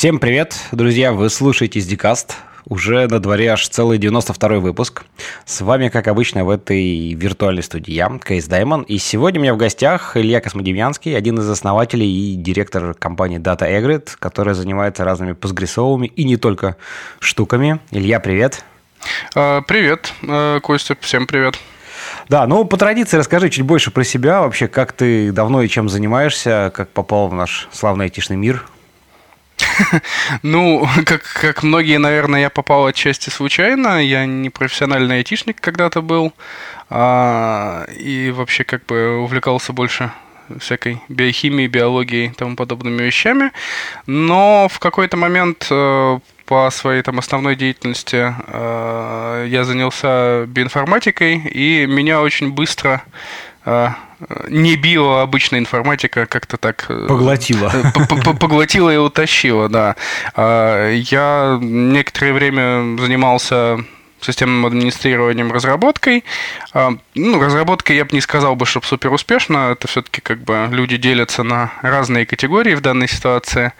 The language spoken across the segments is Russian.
Всем привет, друзья! Вы слушаете SDCast. Уже на дворе аж целый 92-й выпуск. С вами, как обычно, в этой виртуальной студии я, Кейс Даймон. И сегодня у меня в гостях Илья Космодемьянский, один из основателей и директор компании Data Egrid, которая занимается разными постгрессовыми и не только штуками. Илья, привет! А, привет, а, Костя, всем привет! Да, ну по традиции расскажи чуть больше про себя, вообще как ты давно и чем занимаешься, как попал в наш славный айтишный мир – Ну, как, как многие, наверное, я попал отчасти случайно. Я не профессиональный айтишник когда-то был. А, и вообще как бы увлекался больше всякой биохимией, биологией и тому подобными вещами. Но в какой-то момент э, по своей там основной деятельности э, я занялся биоинформатикой, и меня очень быстро не био, обычная информатика как-то так... Э, поглотила. Поглотила и утащила, да. А, я некоторое время занимался системным администрированием, разработкой. А, ну, разработкой я бы не сказал бы, чтобы супер успешно. Это все-таки как бы люди делятся на разные категории в данной ситуации.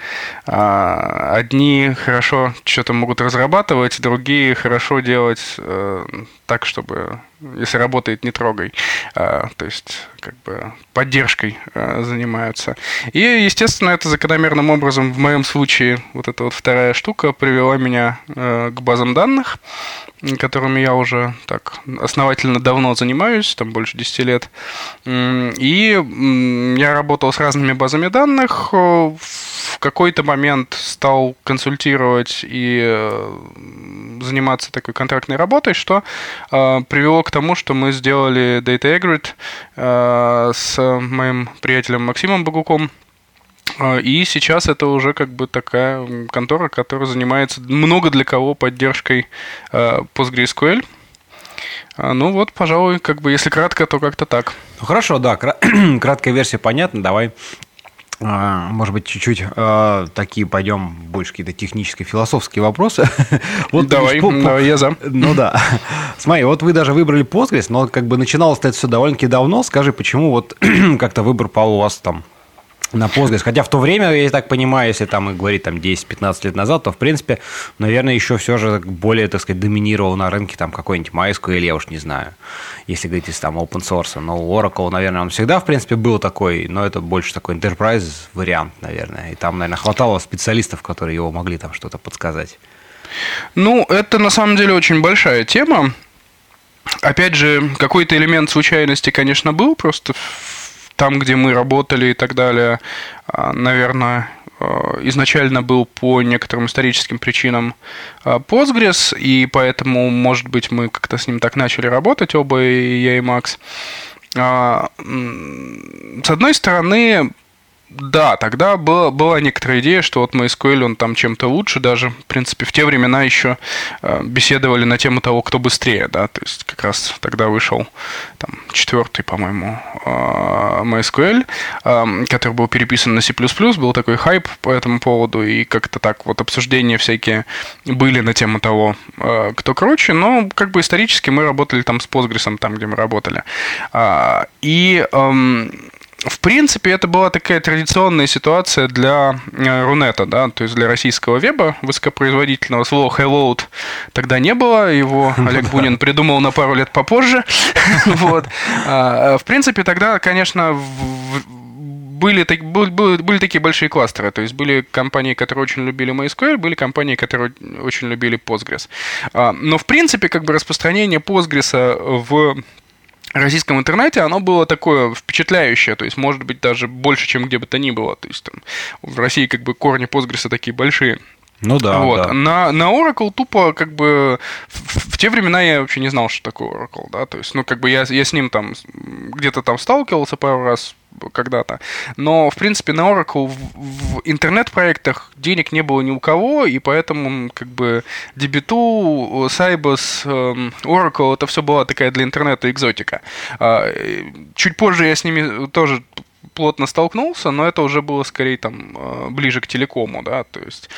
А, одни хорошо что-то могут разрабатывать, другие хорошо делать э, так, чтобы если работает, не трогай. А, то есть, как бы поддержкой а, занимаются. И, естественно, это закономерным образом в моем случае вот эта вот вторая штука привела меня а, к базам данных, которыми я уже так основательно давно занимаюсь, там больше 10 лет. И я работал с разными базами данных. В какой-то момент стал консультировать и э, заниматься такой контрактной работой, что привело к тому, что мы сделали Data Egrid э, с моим приятелем Максимом Багуком. Э, и сейчас это уже как бы такая контора, которая занимается много для кого поддержкой э, PostgreSQL. Э, ну вот, пожалуй, как бы если кратко, то как-то так. Ну хорошо, да, краткая версия понятна. Давай может быть, чуть-чуть э, такие пойдем больше какие-то технические, философские вопросы. вот давай, по, давай, я за. Ну да. Смотри, вот вы даже выбрали Postgres, но как бы начиналось это все довольно-таки давно. Скажи, почему вот как-то выбор пал у вас там на Postgres. Хотя в то время, я так понимаю, если там и говорить там 10-15 лет назад, то в принципе, наверное, еще все же более, так сказать, доминировал на рынке там какой-нибудь MySQL, я уж не знаю, если говорить из там open source. Но Oracle, наверное, он всегда, в принципе, был такой, но это больше такой enterprise вариант, наверное. И там, наверное, хватало специалистов, которые его могли там что-то подсказать. Ну, это на самом деле очень большая тема. Опять же, какой-то элемент случайности, конечно, был, просто там, где мы работали и так далее, а, наверное, а, изначально был по некоторым историческим причинам а, Postgres, и поэтому, может быть, мы как-то с ним так начали работать, оба, и я, и Макс. С одной стороны, да, тогда была, была некоторая идея, что вот MySQL, он там чем-то лучше даже. В принципе, в те времена еще э, беседовали на тему того, кто быстрее, да, то есть как раз тогда вышел там четвертый, по-моему, э, MySQL, э, который был переписан на C++, был такой хайп по этому поводу, и как-то так вот обсуждения всякие были на тему того, э, кто круче, но как бы исторически мы работали там с Postgres, там, где мы работали. Э, и... Э, в принципе, это была такая традиционная ситуация для э, Рунета, да, то есть для российского веба высокопроизводительного. Слова «highload» тогда не было, его Олег Бунин придумал на пару лет попозже. вот. А, в принципе, тогда, конечно, были, были, были такие большие кластеры. То есть были компании, которые очень любили MySQL, были компании, которые очень любили Postgres. А, но, в принципе, как бы распространение Postgres в российском интернете, оно было такое впечатляющее, то есть, может быть, даже больше, чем где бы то ни было. То есть, там, в России как бы корни Postgres такие большие. Ну да, вот. да. На, на Oracle тупо как бы в, в те времена я вообще не знал, что такое Oracle, да, то есть, ну, как бы я, я с ним там где-то там сталкивался пару раз, когда-то. Но, в принципе, на Oracle в, в интернет-проектах денег не было ни у кого, и поэтому, как бы, Debito, Sybase, эм, Oracle, это все была такая для интернета экзотика. А, чуть позже я с ними тоже плотно столкнулся, но это уже было скорее там э, ближе к телекому, да, то есть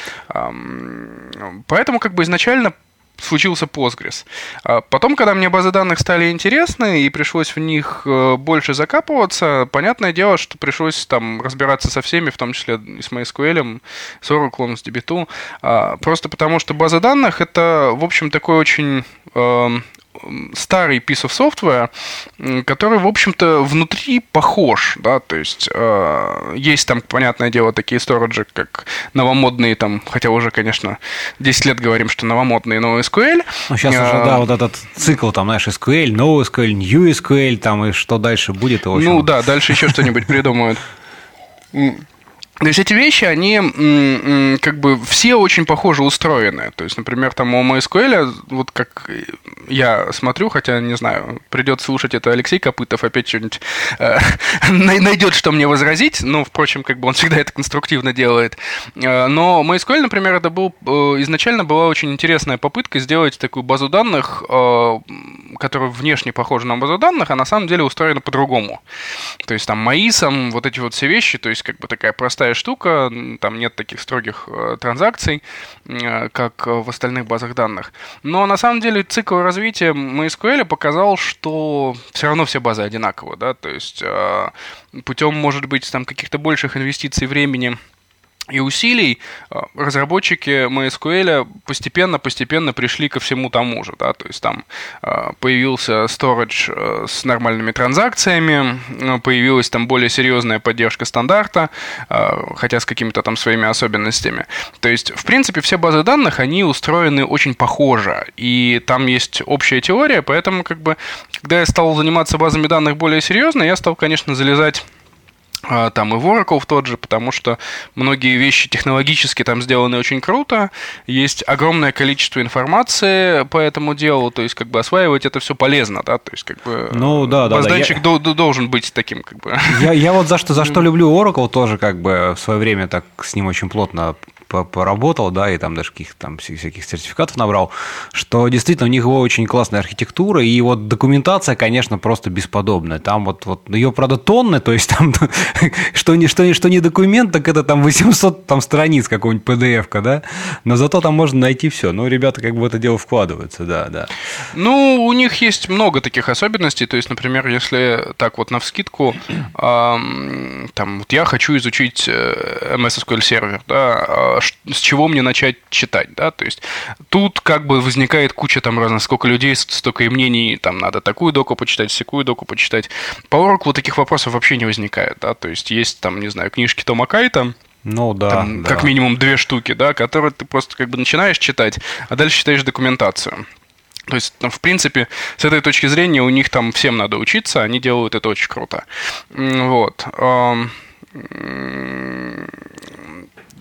поэтому как бы изначально случился Postgres. А потом, когда мне базы данных стали интересны и пришлось в них э, больше закапываться, понятное дело, что пришлось там разбираться со всеми, в том числе и с MySQL, с Oracle, с DB2, а, просто потому что база данных это, в общем, такой очень эм, старый piece of software, который, в общем-то, внутри похож, да, то есть э, есть там, понятное дело, такие сториджи, как новомодные там, хотя уже, конечно, 10 лет говорим, что новомодные NoSQL. Ну, сейчас а, уже, да, вот этот цикл, там, знаешь, SQL, NoSQL, NewSQL, там, и что дальше будет, в общем... Ну, да, дальше еще что-нибудь придумают. То есть эти вещи, они как бы все очень похоже устроены. То есть, например, там у MySQL, вот как я смотрю, хотя, не знаю, придется слушать это Алексей Копытов, опять что-нибудь э, найдет, что мне возразить. Ну, впрочем, как бы он всегда это конструктивно делает. Э, но MySQL, например, это был э, изначально была очень интересная попытка сделать такую базу данных, э, которая внешне похожа на базу данных, а на самом деле устроена по-другому. То есть там маисом, вот эти вот все вещи, то есть как бы такая простая штука, там нет таких строгих э, транзакций, э, как в остальных базах данных. Но на самом деле цикл развития MySQL показал, что все равно все базы одинаковы, да, то есть э, путем, может быть, там каких-то больших инвестиций времени и усилий а, разработчики MySQL постепенно-постепенно пришли ко всему тому же. Да? То есть там а, появился storage а, с нормальными транзакциями, появилась там более серьезная поддержка стандарта, хотя с какими-то там своими особенностями. То есть, в принципе, все базы данных, они устроены очень похоже, и там есть общая теория, поэтому как бы, когда я стал заниматься базами данных более серьезно, я стал, конечно, залезать там и в Oracle в тот же, потому что многие вещи технологически там сделаны очень круто, есть огромное количество информации по этому делу, то есть как бы осваивать это все полезно, да, то есть как бы ну, да, да, базданчик да, я... должен быть таким как бы. Я, я вот за что, за что люблю Oracle тоже как бы в свое время так с ним очень плотно поработал, да, и там даже каких-то там всяких сертификатов набрал, что действительно у них очень классная архитектура, и вот документация, конечно, просто бесподобная. Там вот, вот ее, правда, тонны, то есть там что не, что, не, что не документ, так это там 800 там, страниц какого-нибудь PDF-ка, да, но зато там можно найти все. Ну, ребята как бы в это дело вкладываются, да, да. Ну, у них есть много таких особенностей, то есть, например, если так вот на вскидку, эм, там, вот я хочу изучить MS SQL сервер, да, с чего мне начать читать, да, то есть тут как бы возникает куча там разных, сколько людей, столько и мнений, там надо такую доку почитать, всякую доку почитать. По Oracle таких вопросов вообще не возникает, да, то есть есть там, не знаю, книжки Тома Кайта, ну да, там, да. Как минимум две штуки, да, которые ты просто как бы начинаешь читать, а дальше читаешь документацию. То есть, там, в принципе, с этой точки зрения у них там всем надо учиться, они делают это очень круто. Вот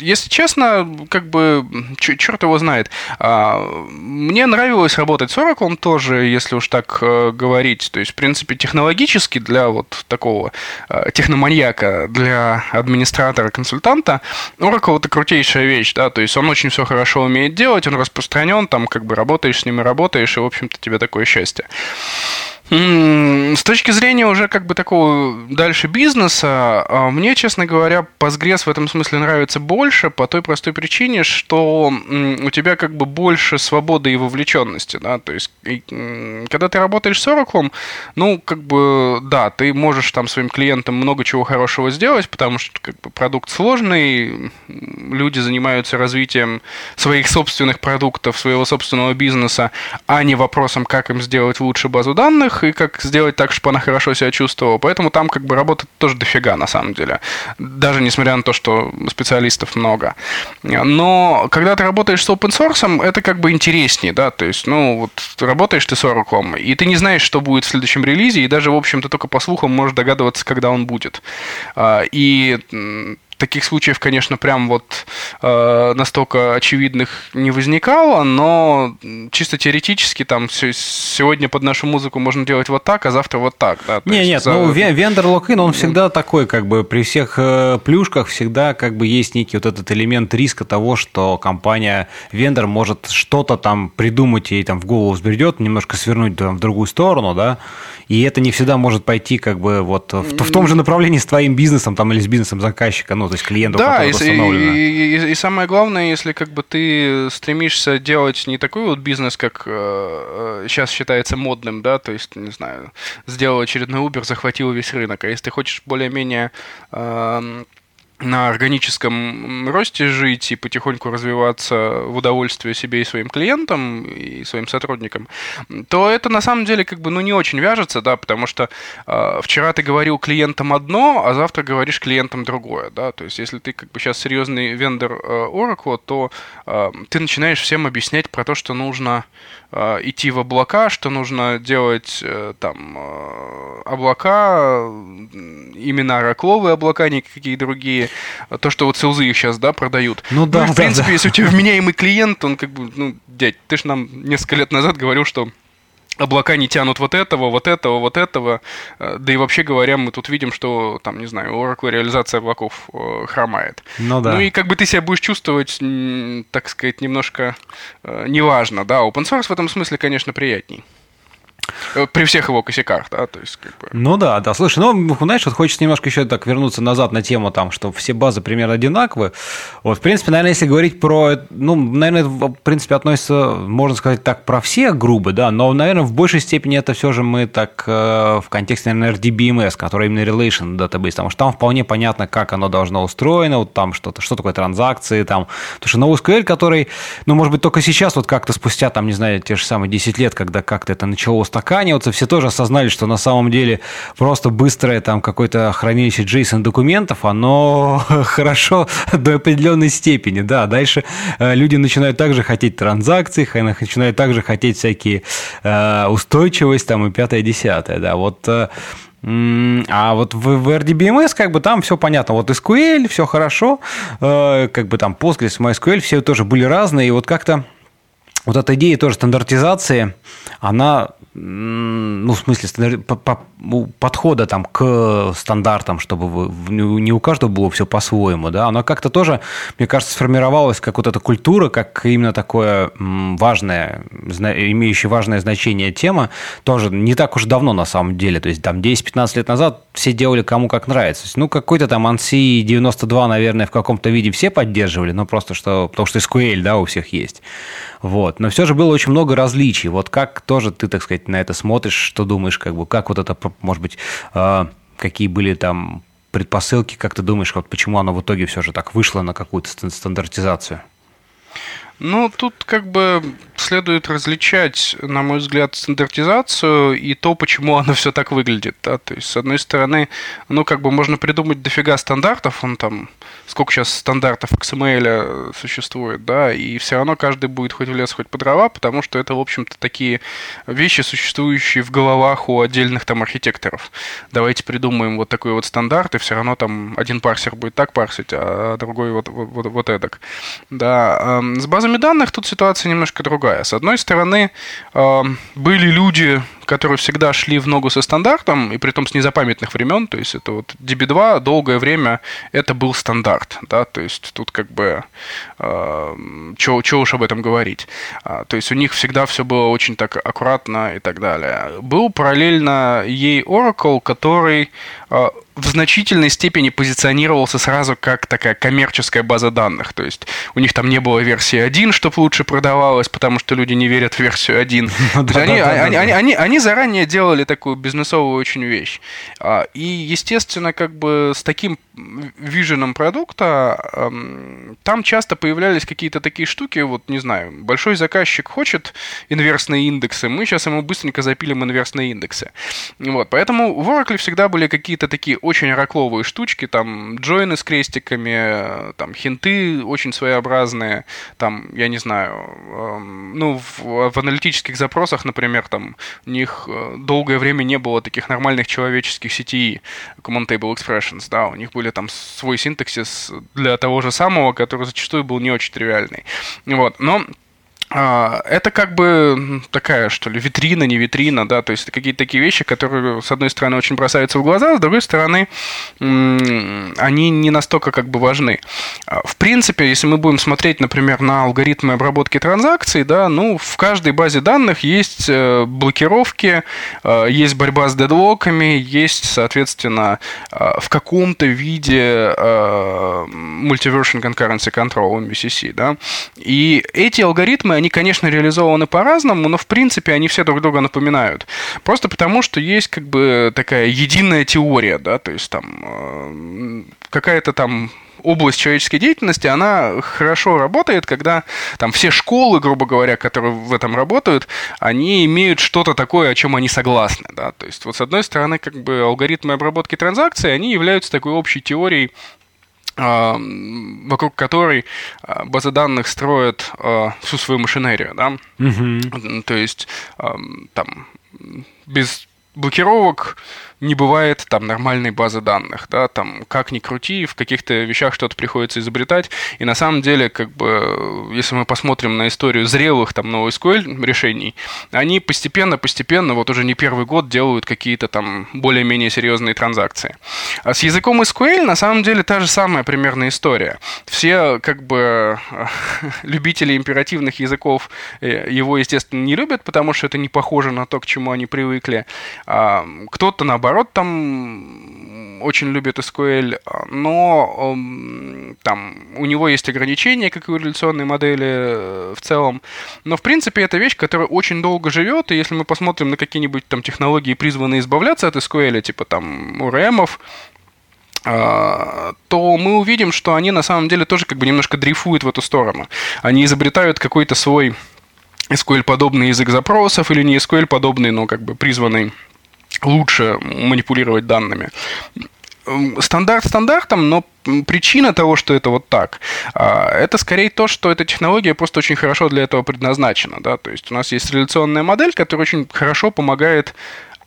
если честно, как бы, черт его знает. А, мне нравилось работать с Oracle тоже, если уж так э, говорить. То есть, в принципе, технологически для вот такого э, техноманьяка, для администратора, консультанта, Oracle это крутейшая вещь, да, то есть он очень все хорошо умеет делать, он распространен, там как бы работаешь с ним и работаешь, и, в общем-то, тебе такое счастье. С точки зрения уже как бы такого дальше бизнеса, а, мне, честно говоря, Postgres в этом смысле нравится больше по той простой причине, что у тебя как бы больше свободы и вовлеченности, да, то есть когда ты работаешь с Oracle, ну, как бы, да, ты можешь там своим клиентам много чего хорошего сделать, потому что как бы продукт сложный, люди занимаются развитием своих собственных продуктов, своего собственного бизнеса, а не вопросом, как им сделать лучше базу данных, и как сделать так, чтобы она хорошо себя чувствовала. Поэтому там как бы работы тоже дофига, на самом деле. Даже несмотря на то, что специалистов много. Но когда ты работаешь с open source, это как бы интереснее, да, то есть, ну, вот работаешь ты с Oracle, и ты не знаешь, что будет в следующем релизе, и даже, в общем-то, только по слухам можешь догадываться, когда он будет. А, и таких случаев, конечно, прям вот э, настолько очевидных не возникало, но чисто теоретически там сегодня под нашу музыку можно делать вот так, а завтра вот так. Да? Не, нет, за... ну вендор локин, он всегда такой, как бы при всех э, плюшках всегда как бы есть некий вот этот элемент риска того, что компания вендор может что-то там придумать и там в голову взбредет, немножко свернуть там, в другую сторону, да, и это не всегда может пойти как бы вот в, в том же направлении с твоим бизнесом там или с бизнесом заказчика, ну то есть клиенту, да, и, и, и, и самое главное, если как бы ты стремишься делать не такой вот бизнес, как э, сейчас считается модным, да, то есть, не знаю, сделал очередной Uber, захватил весь рынок, а если ты хочешь более-менее э, на органическом росте жить и потихоньку развиваться в удовольствие себе и своим клиентам, и своим сотрудникам, то это на самом деле как бы ну, не очень вяжется, да, потому что э, вчера ты говорил клиентам одно, а завтра говоришь клиентам другое, да, то есть если ты как бы сейчас серьезный вендор э, Oracle, то э, ты начинаешь всем объяснять про то, что нужно э, идти в облака, что нужно делать э, там э, облака, именно оракловые облака, никакие другие, то, что вот селзы их сейчас, да, продают. Ну да, ну, в да, принципе, да. если у тебя вменяемый клиент, он как бы, ну, дядь, ты же нам несколько лет назад говорил, что облака не тянут вот этого, вот этого, вот этого. Э, да и вообще говоря, мы тут видим, что, там, не знаю, у Oracle реализация облаков э, хромает. Ну да. Ну и как бы ты себя будешь чувствовать, так сказать, немножко э, неважно, да. Open source в этом смысле, конечно, приятней. При всех его косяках, да, то есть как бы... Ну да, да, слушай, ну, знаешь, вот хочется немножко еще так вернуться назад на тему там, что все базы примерно одинаковые. Вот, в принципе, наверное, если говорить про, ну, наверное, в принципе, относится, можно сказать так, про все грубо, да, но, наверное, в большей степени это все же мы так э, в контексте, наверное, RDBMS, который именно Relation Database, потому что там вполне понятно, как оно должно устроено, вот там что-то, что такое транзакции, там, потому что NoSQL, который, ну, может быть, только сейчас, вот как-то спустя, там, не знаю, те же самые 10 лет, когда как-то это начало устаканиваться, все тоже осознали, что на самом деле просто быстрое там какое-то хранилище JSON документов, оно хорошо до определенной степени, да, дальше э, люди начинают также хотеть транзакций, начинают также хотеть всякие э, устойчивость там и пятое, десятое, да, вот э, а вот в, в RDBMS как бы там все понятно. Вот SQL, все хорошо, как бы там Postgres, MySQL, все тоже были разные, и вот как-то вот эта идея тоже стандартизации, она ну, в смысле, подхода там к стандартам, чтобы не у каждого было все по-своему, да, она как-то тоже, мне кажется, сформировалась как вот эта культура, как именно такое важное, имеющее важное значение тема, тоже не так уж давно на самом деле, то есть там 10-15 лет назад все делали кому как нравится. Ну, какой-то там ANSI 92, наверное, в каком-то виде все поддерживали, но просто что, потому что SQL, да, у всех есть. Вот. Но все же было очень много различий. Вот как тоже ты, так сказать, на это смотришь, что думаешь, как бы, как вот это, может быть, а, какие были там предпосылки, как ты думаешь, вот почему оно в итоге все же так вышло на какую-то стандартизацию? Ну, тут как бы следует различать, на мой взгляд, стандартизацию и то, почему оно все так выглядит. Да? То есть, с одной стороны, ну, как бы можно придумать дофига стандартов, он там, сколько сейчас стандартов XML существует, да, и все равно каждый будет хоть в лес, хоть по дрова, потому что это, в общем-то, такие вещи, существующие в головах у отдельных там архитекторов. Давайте придумаем вот такой вот стандарт, и все равно там один парсер будет так парсить, а другой вот, вот, вот, эдак. Да, с базами базами данных тут ситуация немножко другая. С одной стороны, э, были люди, которые всегда шли в ногу со стандартом, и при том с незапамятных времен, то есть это вот DB2 долгое время это был стандарт, да, то есть тут как бы, э, что уж об этом говорить. А, то есть у них всегда все было очень так аккуратно и так далее. Был параллельно ей Oracle, который э, в значительной степени позиционировался сразу как такая коммерческая база данных. То есть у них там не было версии 1, чтобы лучше продавалось, потому что люди не верят в версию 1. Они заранее делали такую бизнесовую очень вещь. А, и, естественно, как бы с таким виженом продукта там часто появлялись какие-то такие штуки, вот, не знаю, большой заказчик хочет инверсные индексы, мы сейчас ему быстренько запилим инверсные индексы. Вот, поэтому в Oracle всегда были какие-то такие очень ракловые штучки, там джойны с крестиками, там хинты очень своеобразные, там, я не знаю, ну, в, в аналитических запросах, например, там у них э, долгое время не было таких нормальных человеческих сетей, Common Table Expressions, да, у них были там свой синтаксис для того же самого, который зачастую был не очень тривиальный. Вот, но это как бы такая, что ли, витрина, не витрина, да, то есть это какие-то такие вещи, которые, с одной стороны, очень бросаются в глаза, с другой стороны, они не настолько как бы важны. А, в принципе, если мы будем смотреть, например, на алгоритмы обработки транзакций, да, ну, в каждой базе данных есть э, блокировки, э, есть борьба с дедлоками, есть, соответственно, э, в каком-то виде Multiversion Concurrency Control, MVCC, да, и эти алгоритмы, они, конечно, реализованы по-разному, но в принципе они все друг друга напоминают. Просто потому, что есть как бы такая единая теория, да, то есть там э, какая-то там область человеческой деятельности, она хорошо работает, когда там все школы, грубо говоря, которые в этом работают, они имеют что-то такое, о чем они согласны. Да? То есть, вот с одной стороны, как бы алгоритмы обработки транзакций, они являются такой общей теорией вокруг которой а, базы данных строят а, всю свою машинерию, да, угу. то есть там без блокировок не бывает там нормальной базы данных, да, там как ни крути, в каких-то вещах что-то приходится изобретать, и на самом деле, как бы, если мы посмотрим на историю зрелых там NoSQL решений, они постепенно-постепенно, вот уже не первый год делают какие-то там более-менее серьезные транзакции. А с языком SQL на самом деле та же самая примерная история. Все, как бы, любители императивных языков э, его, естественно, не любят, потому что это не похоже на то, к чему они привыкли. А кто-то, наоборот, наоборот, там очень любит SQL, но там у него есть ограничения, как и у реляционной модели э, в целом. Но, в принципе, это вещь, которая очень долго живет, и если мы посмотрим на какие-нибудь там технологии, призванные избавляться от SQL, типа там URM, а, то мы увидим, что они на самом деле тоже как бы немножко дрейфуют в эту сторону. Они изобретают какой-то свой SQL-подобный язык запросов или не SQL-подобный, но как бы призванный лучше манипулировать данными. Стандарт стандартом, но причина того, что это вот так, а, это скорее то, что эта технология просто очень хорошо для этого предназначена. Да? То есть у нас есть реляционная модель, которая очень хорошо помогает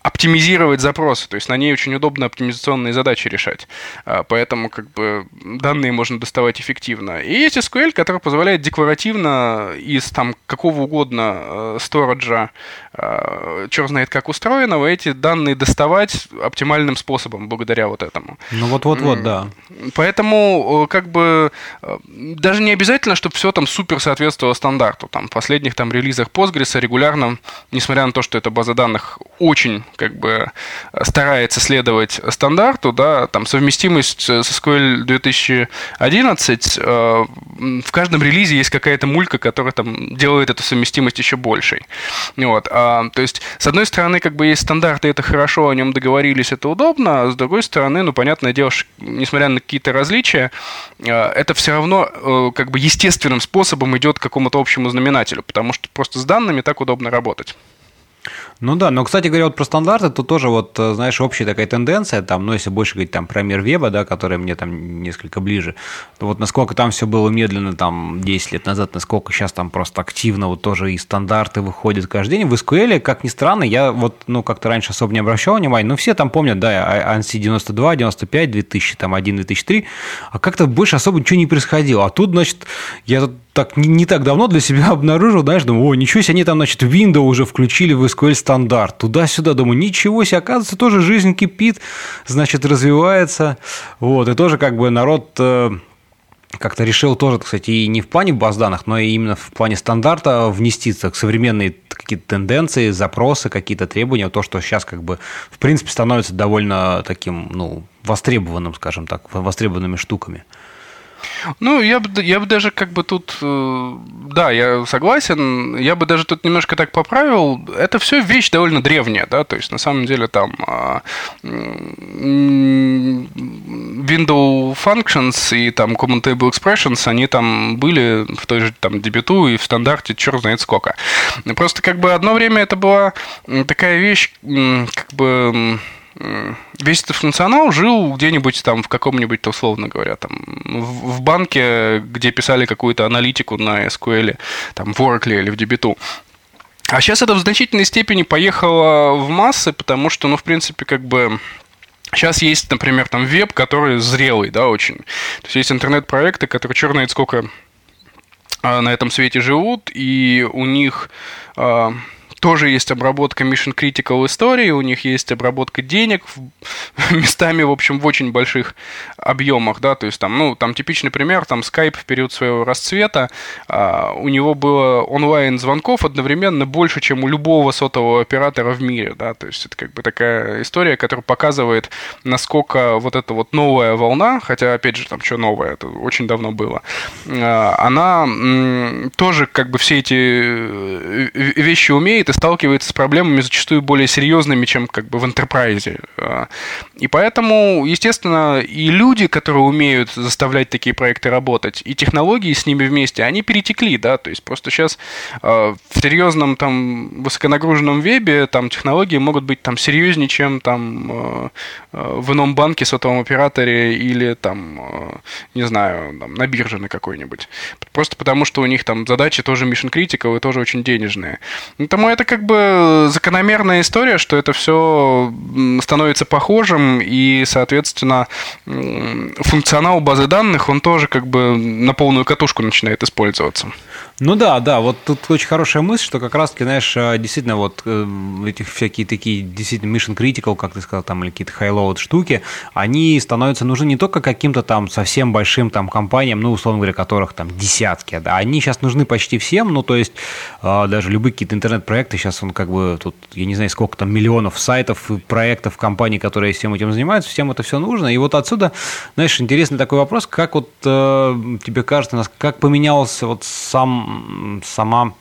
оптимизировать запросы, то есть на ней очень удобно оптимизационные задачи решать. А, поэтому как бы данные можно доставать эффективно. И есть SQL, который позволяет декларативно из там какого угодно э, сториджа, э, черт знает как устроенного, эти данные доставать оптимальным способом благодаря вот этому. Ну вот-вот-вот, да. Поэтому как бы э, даже не обязательно, чтобы все там супер соответствовало стандарту. Там в последних там релизах Postgres регулярно, несмотря на то, что эта база данных очень как бы старается следовать стандарту, да, там совместимость с SQL 2011, э, в каждом релизе есть какая-то мулька, которая там делает эту совместимость еще большей. Вот. А, то есть, с одной стороны, как бы есть стандарты, это хорошо, о нем договорились, это удобно, а с другой стороны, ну, понятное дело, несмотря на какие-то различия, э, это все равно э, как бы естественным способом идет к какому-то общему знаменателю, потому что просто с данными так удобно работать. Ну да, но, кстати говоря, вот про стандарты, то тоже вот, э, знаешь, общая такая тенденция, там, ну, если больше говорить там про мир веба, да, который мне там несколько ближе, то вот насколько там все было медленно там 10 лет назад, насколько сейчас там просто активно вот тоже и стандарты выходят каждый день. В SQL, как ни странно, я вот, ну, как-то раньше особо не обращал внимания, ну, все там помнят, да, ANSI 92, 95, 2000, там, 1, 2003, а как-то больше особо ничего не происходило. А тут, значит, я так не, не так давно для себя обнаружил, знаешь, думаю, о, ничего себе, они там, значит, Windows уже включили в SQL стандарт. Туда-сюда, думаю, ничего себе, оказывается, тоже жизнь кипит, значит, развивается. Вот, и тоже как бы народ э, как-то решил тоже, кстати, и не в плане баз данных, но и именно в плане стандарта внести так, современные какие-то тенденции, запросы, какие-то требования, то, что сейчас как бы в принципе становится довольно таким, ну, востребованным, скажем так, востребованными штуками. Ну, я бы, я бы даже как бы тут, э, да, я согласен, я бы даже тут немножко так поправил. Это все вещь довольно древняя, да, то есть на самом деле там а, window functions и там common table expressions, они там были в той же там дебюту и в стандарте черт знает сколько. Просто как бы одно время это была такая вещь, как бы весь этот функционал жил где-нибудь там в каком-нибудь, условно говоря, там в, банке, где писали какую-то аналитику на SQL, там в Oracle или в Debit. А сейчас это в значительной степени поехало в массы, потому что, ну, в принципе, как бы Сейчас есть, например, там веб, который зрелый, да, очень. То есть есть интернет-проекты, которые черт знает сколько на этом свете живут, и у них тоже есть обработка Mission Critical истории, у них есть обработка денег местами, в общем, в очень больших объемах, да, то есть там, ну, там типичный пример, там Skype в период своего расцвета, а, у него было онлайн звонков одновременно больше, чем у любого сотового оператора в мире, да, то есть это как бы такая история, которая показывает, насколько вот эта вот новая волна, хотя, опять же, там, что новое, это очень давно было, а, она м, тоже как бы все эти э, вещи умеет и сталкивается с проблемами зачастую более серьезными, чем как бы в enterprise. А, и поэтому, естественно, и люди, которые умеют заставлять такие проекты работать, и технологии с ними вместе, они перетекли, да, то есть просто сейчас а, в серьезном там высоконагруженном вебе там технологии могут быть там серьезнее, чем там а, в ином банке, сотовом операторе или там, не знаю, там, на бирже на какой-нибудь. Просто потому, что у них там задачи тоже mission critical и тоже очень денежные. Поэтому это как бы закономерная история, что это все становится похожим, и, соответственно, функционал базы данных, он тоже как бы на полную катушку начинает использоваться. Ну да, да, вот тут очень хорошая мысль, что как раз-таки, знаешь, э, действительно, вот э, этих всякие такие, действительно, mission critical, как ты сказал, там, или какие-то high-load штуки, они становятся нужны не только каким-то там совсем большим там компаниям, ну, условно говоря, которых там десятки, да, они сейчас нужны почти всем, ну, то есть э, даже любые какие-то интернет-проекты, сейчас он как бы тут, я не знаю, сколько там миллионов сайтов, проектов, компаний, которые всем этим занимаются, всем это все нужно, и вот отсюда, знаешь, интересный такой вопрос, как вот тебе кажется, как поменялся вот сам сама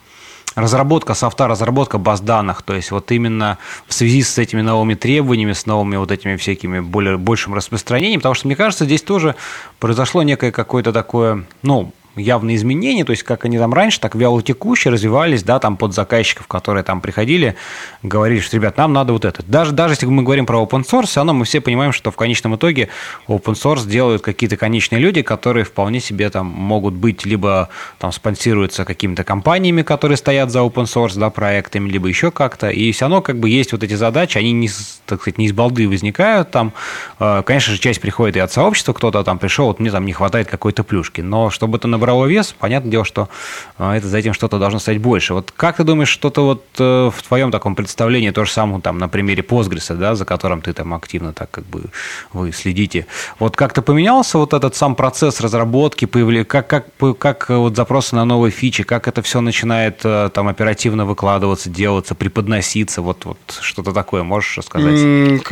разработка софта, разработка баз данных, то есть вот именно в связи с этими новыми требованиями, с новыми вот этими всякими более, большим распространением, потому что, мне кажется, здесь тоже произошло некое какое-то такое, ну, явные изменения, то есть как они там раньше, так вяло текущие развивались, да, там под заказчиков, которые там приходили, говорили, что, ребят, нам надо вот это. Даже, даже если мы говорим про open source, все равно мы все понимаем, что в конечном итоге open source делают какие-то конечные люди, которые вполне себе там могут быть либо там спонсируются какими-то компаниями, которые стоят за open source, да, проектами, либо еще как-то, и все равно как бы есть вот эти задачи, они не, так сказать, не из балды возникают там, э, конечно же, часть приходит и от сообщества, кто-то там пришел, вот мне там не хватает какой-то плюшки, но чтобы это набрало вес, понятное дело, что а, это за этим что-то должно стать больше. Вот как ты думаешь, что-то вот э, в твоем таком представлении, то же самое там на примере Postgres, да, за которым ты там активно так как бы вы следите, вот как-то поменялся вот этот сам процесс разработки, появления, как, как, как вот запросы на новые фичи, как это все начинает э, там оперативно выкладываться, делаться, преподноситься, вот, вот что-то такое можешь рассказать?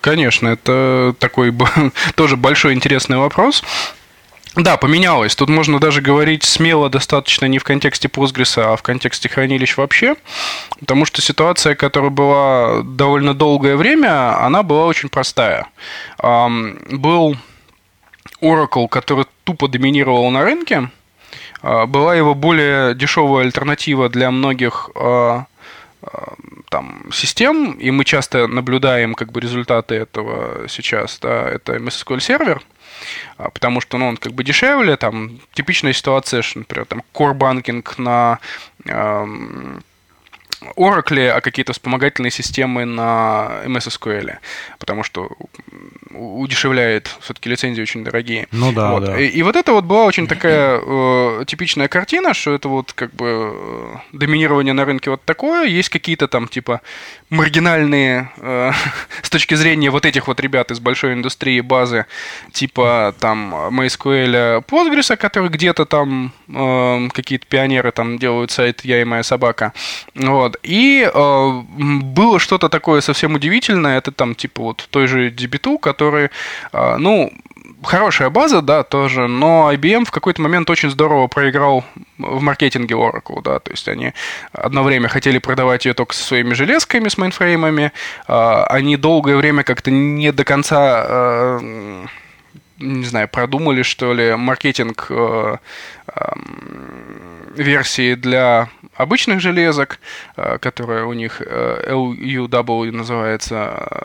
Конечно, это такой тоже большой интересный вопрос. Да, поменялось. Тут можно даже говорить смело достаточно не в контексте Postgres, а в контексте хранилищ вообще, потому что ситуация, которая была довольно долгое время, она была очень простая. Был Oracle, который тупо доминировал на рынке, а, была его более дешевая альтернатива для многих а, а, там, систем, и мы часто наблюдаем как бы результаты этого сейчас, да, это MS SQL сервер – потому что ну, он как бы дешевле, там типичная ситуация, что, например, там banking на Oracle, а какие-то вспомогательные системы на MS SQL, потому что удешевляет, все-таки лицензии очень дорогие. Ну да, вот. да. И, и вот это вот была очень такая э, типичная картина, что это вот как бы э, доминирование на рынке вот такое, есть какие-то там типа маргинальные э, с точки зрения вот этих вот ребят из большой индустрии базы, типа там MySQL Postgres, который где-то там э, какие-то пионеры там делают сайт «Я и моя собака». Вот. И э, было что-то такое совсем удивительное, это там типа вот той же DB2, который, э, ну, хорошая база, да, тоже, но IBM в какой-то момент очень здорово проиграл в маркетинге Oracle, да, то есть они одно время хотели продавать ее только со своими железками, с мейнфреймами, а, они долгое время как-то не до конца а, не знаю, продумали, что ли, маркетинг э, версии для обычных железок, э, которая у них LUW называется,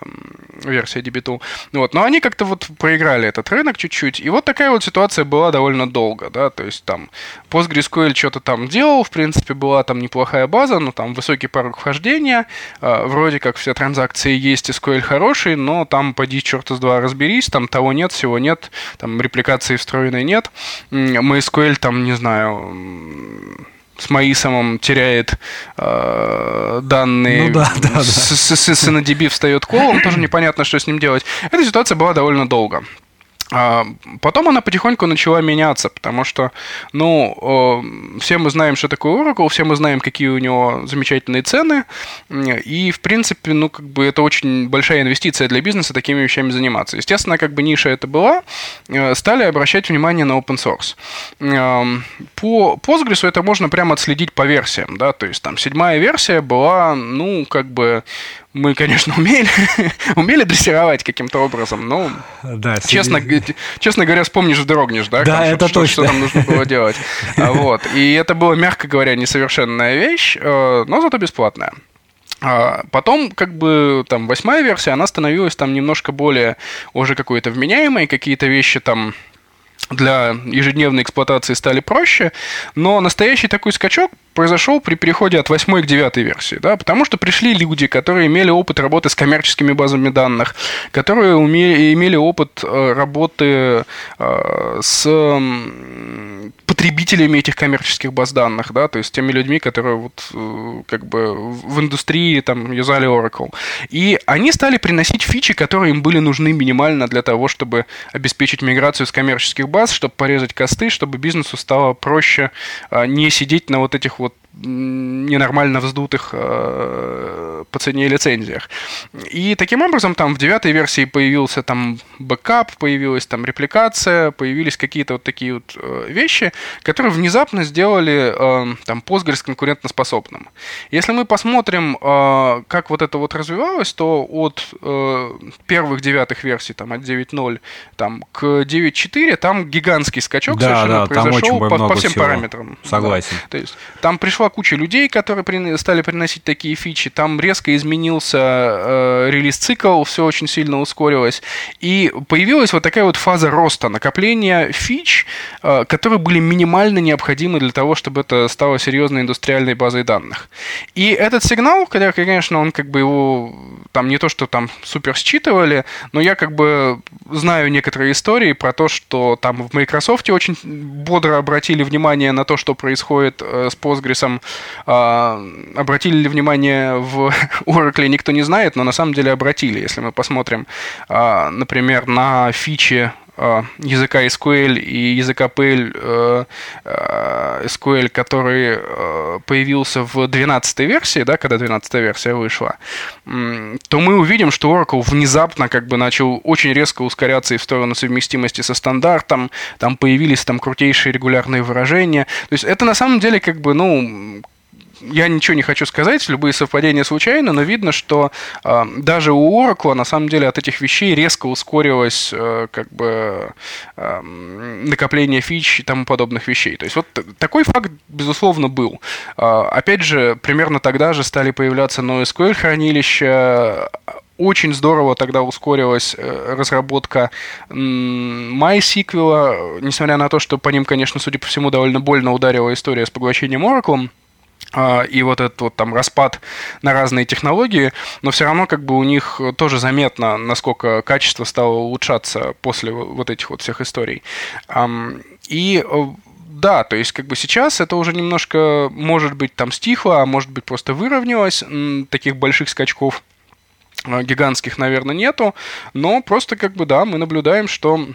версия DB2. Вот. Но они как-то вот проиграли этот рынок чуть-чуть. И вот такая вот ситуация была довольно долго, да, то есть там PostgreSQL что-то там делал, в принципе, была там неплохая база, но там высокий порог вхождения, э, вроде как все транзакции есть, SQL хороший, но там поди черта с два разберись, там того нет, всего нет, там репликации встроенной нет. MySQL там, не знаю, с Маисомом теряет э, данные, ну, да, да, с, да. с, с, с NDB встает колом, тоже непонятно, что с ним делать. Эта ситуация была довольно долго. А потом она потихоньку начала меняться, потому что, ну, все мы знаем, что такое Oracle, все мы знаем, какие у него замечательные цены, и, в принципе, ну, как бы это очень большая инвестиция для бизнеса такими вещами заниматься. Естественно, как бы ниша это была, э, стали обращать внимание на open source. По Postgres это можно прямо отследить по версиям, да, то есть там седьмая версия была, ну, как бы мы, конечно, умели, умели дрессировать каким-то образом, но, да, честно, честно говоря, вспомнишь, дрогнешь, да? Да, это что, точно. Что там нужно было делать. А вот. И это было, мягко говоря, несовершенная вещь, э, но зато бесплатная. А потом, как бы, там, восьмая версия, она становилась там немножко более уже какой-то вменяемой, какие-то вещи там для ежедневной эксплуатации стали проще, но настоящий такой скачок произошел при переходе от 8 к 9 версии, да, потому что пришли люди, которые имели опыт работы с коммерческими базами данных, которые умели, имели опыт э, работы э, с потребителями этих коммерческих баз данных, да, то есть теми людьми, которые вот э, как бы в индустрии там юзали Oracle. И они стали приносить фичи, которые им были нужны минимально для того, чтобы обеспечить миграцию с коммерческих баз, чтобы порезать косты, чтобы бизнесу стало проще не сидеть на вот этих вот вот ненормально вздутых э, по цене лицензиях. И таким образом там в девятой версии появился там бэкап, появилась там репликация, появились какие-то вот такие вот э, вещи, которые внезапно сделали э, там Postgres конкурентоспособным. Если мы посмотрим, э, как вот это вот развивалось, то от э, первых девятых версий, там от 9.0 там, к 9.4 там гигантский скачок да, совершенно да, произошел по, по всем всего. параметрам. Согласен. Да. То есть там пришла куча людей, которые при, стали приносить такие фичи. Там резко изменился э, релиз-цикл, все очень сильно ускорилось. И появилась вот такая вот фаза роста, накопления фич, э, которые были минимально необходимы для того, чтобы это стало серьезной индустриальной базой данных. И этот сигнал, когда, конечно, он как бы его там не то, что там супер считывали, но я как бы знаю некоторые истории про то, что там в Microsoft очень бодро обратили внимание на то, что происходит э, с Postgres, а, обратили ли внимание в Oracle, никто не знает, но на самом деле обратили. Если мы посмотрим, а, например, на фичи языка SQL и языка PL э, э, SQL, который э, появился в 12 версии, да, когда 12 версия вышла, то мы увидим, что Oracle внезапно как бы начал очень резко ускоряться и в сторону совместимости со стандартом, там появились там крутейшие регулярные выражения. То есть это на самом деле как бы, ну, я ничего не хочу сказать, любые совпадения случайны, но видно, что э, даже у Oracle на самом деле от этих вещей резко ускорилось э, как бы э, накопление фич и тому подобных вещей. То есть вот такой факт, безусловно, был. Э, опять же, примерно тогда же стали появляться NoSQL хранилища, очень здорово тогда ускорилась э, разработка MySQL, несмотря на то, что по ним, конечно, судя по всему, довольно больно ударила история с поглощением Oracle. А, и вот этот вот там распад на разные технологии, но все равно как бы у них тоже заметно, насколько качество стало улучшаться после вот этих вот всех историй. И э, да, то есть как бы сейчас это уже немножко, может быть, там стихло, а может быть просто выровнялось, таких больших скачков э, гигантских, наверное, нету, но просто как бы, да, мы наблюдаем, что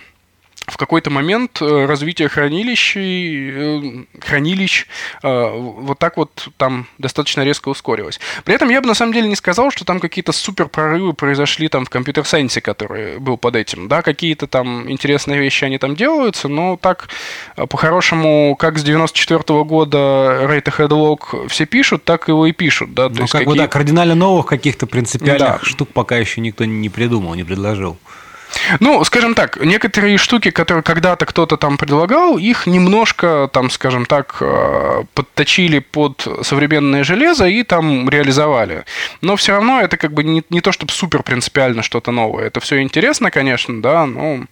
в какой-то момент э, развитие хранилищ, э, хранилищ э, вот так вот там достаточно резко ускорилось. При этом я бы на самом деле не сказал, что там какие-то супер прорывы произошли там в компьютер-сайенсе, который был под этим. Да, какие-то там интересные вещи они там делаются, но так по-хорошему, как с 94 -го года Rate Ahead Log все пишут, так его и пишут. Да? То ну, есть как какие... бы, да, кардинально новых каких-то принципиальных да. штук пока еще никто не придумал, не предложил. Ну, скажем так, некоторые штуки, которые когда-то кто-то там предлагал, их немножко, там, скажем так, э, подточили под современное железо и там реализовали. Но все равно это как бы не, не то, чтобы супер принципиально что-то новое. Это все интересно, конечно, да, но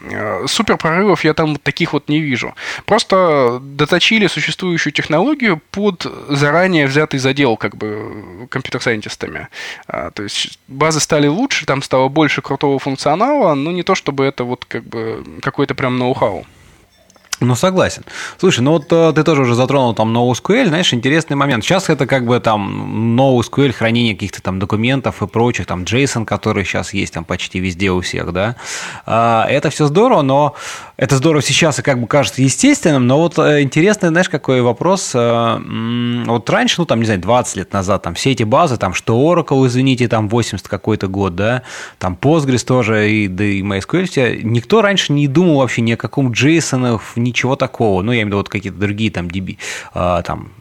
э, супер прорывов я там таких вот не вижу. Просто доточили существующую технологию под заранее взятый задел как бы компьютер-сайентистами. А, то есть базы стали лучше, там стало больше крутого функционала, но не то, чтобы это вот как бы какой-то прям ноу-хау. Ну, согласен. Слушай, ну вот э, ты тоже уже затронул там NoSQL, знаешь, интересный момент. Сейчас это как бы там NoSQL, хранение каких-то там документов и прочих, там JSON, который сейчас есть там почти везде у всех, да. А, это все здорово, но это здорово сейчас и как бы кажется естественным, но вот э, интересный, знаешь, какой вопрос. Э, вот раньше, ну там, не знаю, 20 лет назад, там все эти базы, там что Oracle, извините, там 80 какой-то год, да, там Postgres тоже, и, да и MySQL, никто раньше не думал вообще ни о каком JSON, ничего такого. Ну, я имею в виду вот какие-то другие там DB, э, там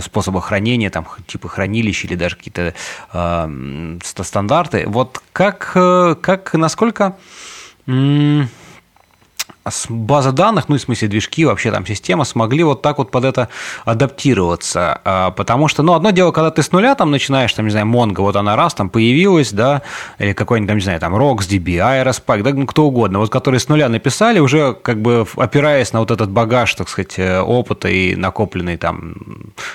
способы хранения, там типа хранилища или даже какие-то стандарты. Вот как, как насколько база данных, ну, в смысле движки, вообще там система, смогли вот так вот под это адаптироваться. А, потому что, ну, одно дело, когда ты с нуля там начинаешь, там, не знаю, Mongo, вот она раз там появилась, да, или какой-нибудь, там, не знаю, там, RocksDB, Aerospike, да, ну, кто угодно, вот которые с нуля написали, уже как бы опираясь на вот этот багаж, так сказать, э, опыта и накопленный там,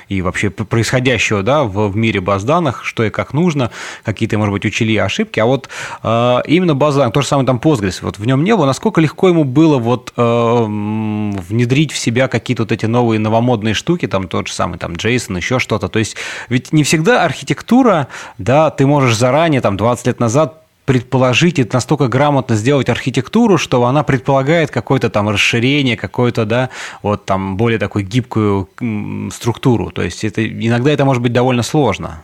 и вообще происходящего, да, в, в мире баз данных, что и как нужно, какие-то, может быть, учили ошибки, а вот э, именно база данных, то же самое там Postgres, вот в нем не было, насколько легко ему было вот э, внедрить в себя какие-то вот эти новые новомодные штуки, там тот же самый там JSON, еще что-то. То есть ведь не всегда архитектура, да, ты можешь заранее, там 20 лет назад предположить и настолько грамотно сделать архитектуру, что она предполагает какое-то там расширение, какое-то, да, вот там более такую гибкую структуру. То есть это, иногда это может быть довольно сложно.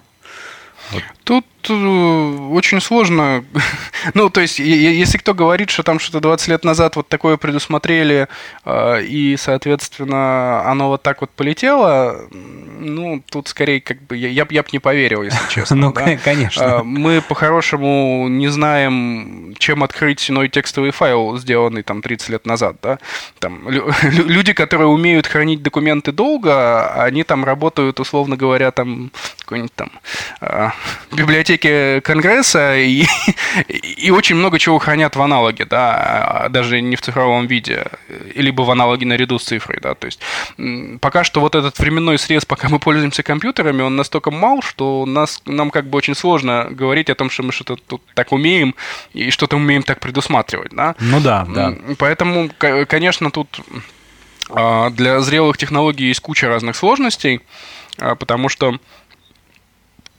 Тут э, очень сложно. ну, то есть, если кто говорит, что там что-то 20 лет назад вот такое предусмотрели, э, и, соответственно, оно вот так вот полетело, ну, тут скорее как бы я, я, я бы не поверил, если честно. ну, да? конечно. Э, мы по-хорошему не знаем, чем открыть иной текстовый файл, сделанный там 30 лет назад, да. Там, люди, которые умеют хранить документы долго, они там работают, условно говоря, там какой-нибудь там библиотеке Конгресса и, и очень много чего хранят в аналоге, да, даже не в цифровом виде, либо в аналоге наряду с цифрой, да, то есть пока что вот этот временной срез, пока мы пользуемся компьютерами, он настолько мал, что нас, нам как бы очень сложно говорить о том, что мы что-то тут так умеем и что-то умеем так предусматривать, да. Ну да, да. Поэтому, конечно, тут а, для зрелых технологий есть куча разных сложностей, а, потому что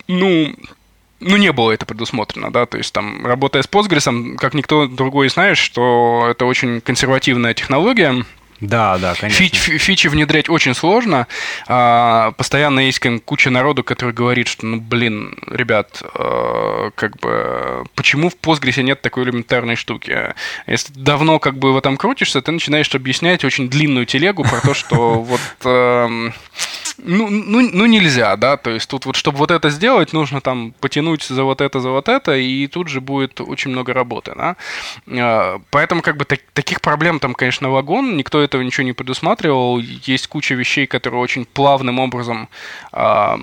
ну, ну, не было это предусмотрено, да, то есть там, работая с Postgres, как никто другой знаешь, что это очень консервативная технология, да, да, конечно. Фич, фичи внедрять очень сложно. А, постоянно есть куча народу, который говорит, что, ну, блин, ребят, э, как бы, почему в Postgres нет такой элементарной штуки? Если ты давно как бы в этом крутишься, ты начинаешь объяснять очень длинную телегу про то, что вот... Ну, ну, ну, нельзя, да, то есть тут вот, чтобы вот это сделать, нужно там потянуть за вот это, за вот это, и тут же будет очень много работы, да. А, поэтому как бы так, таких проблем там, конечно, вагон, никто этого ничего не предусматривал, есть куча вещей, которые очень плавным образом э,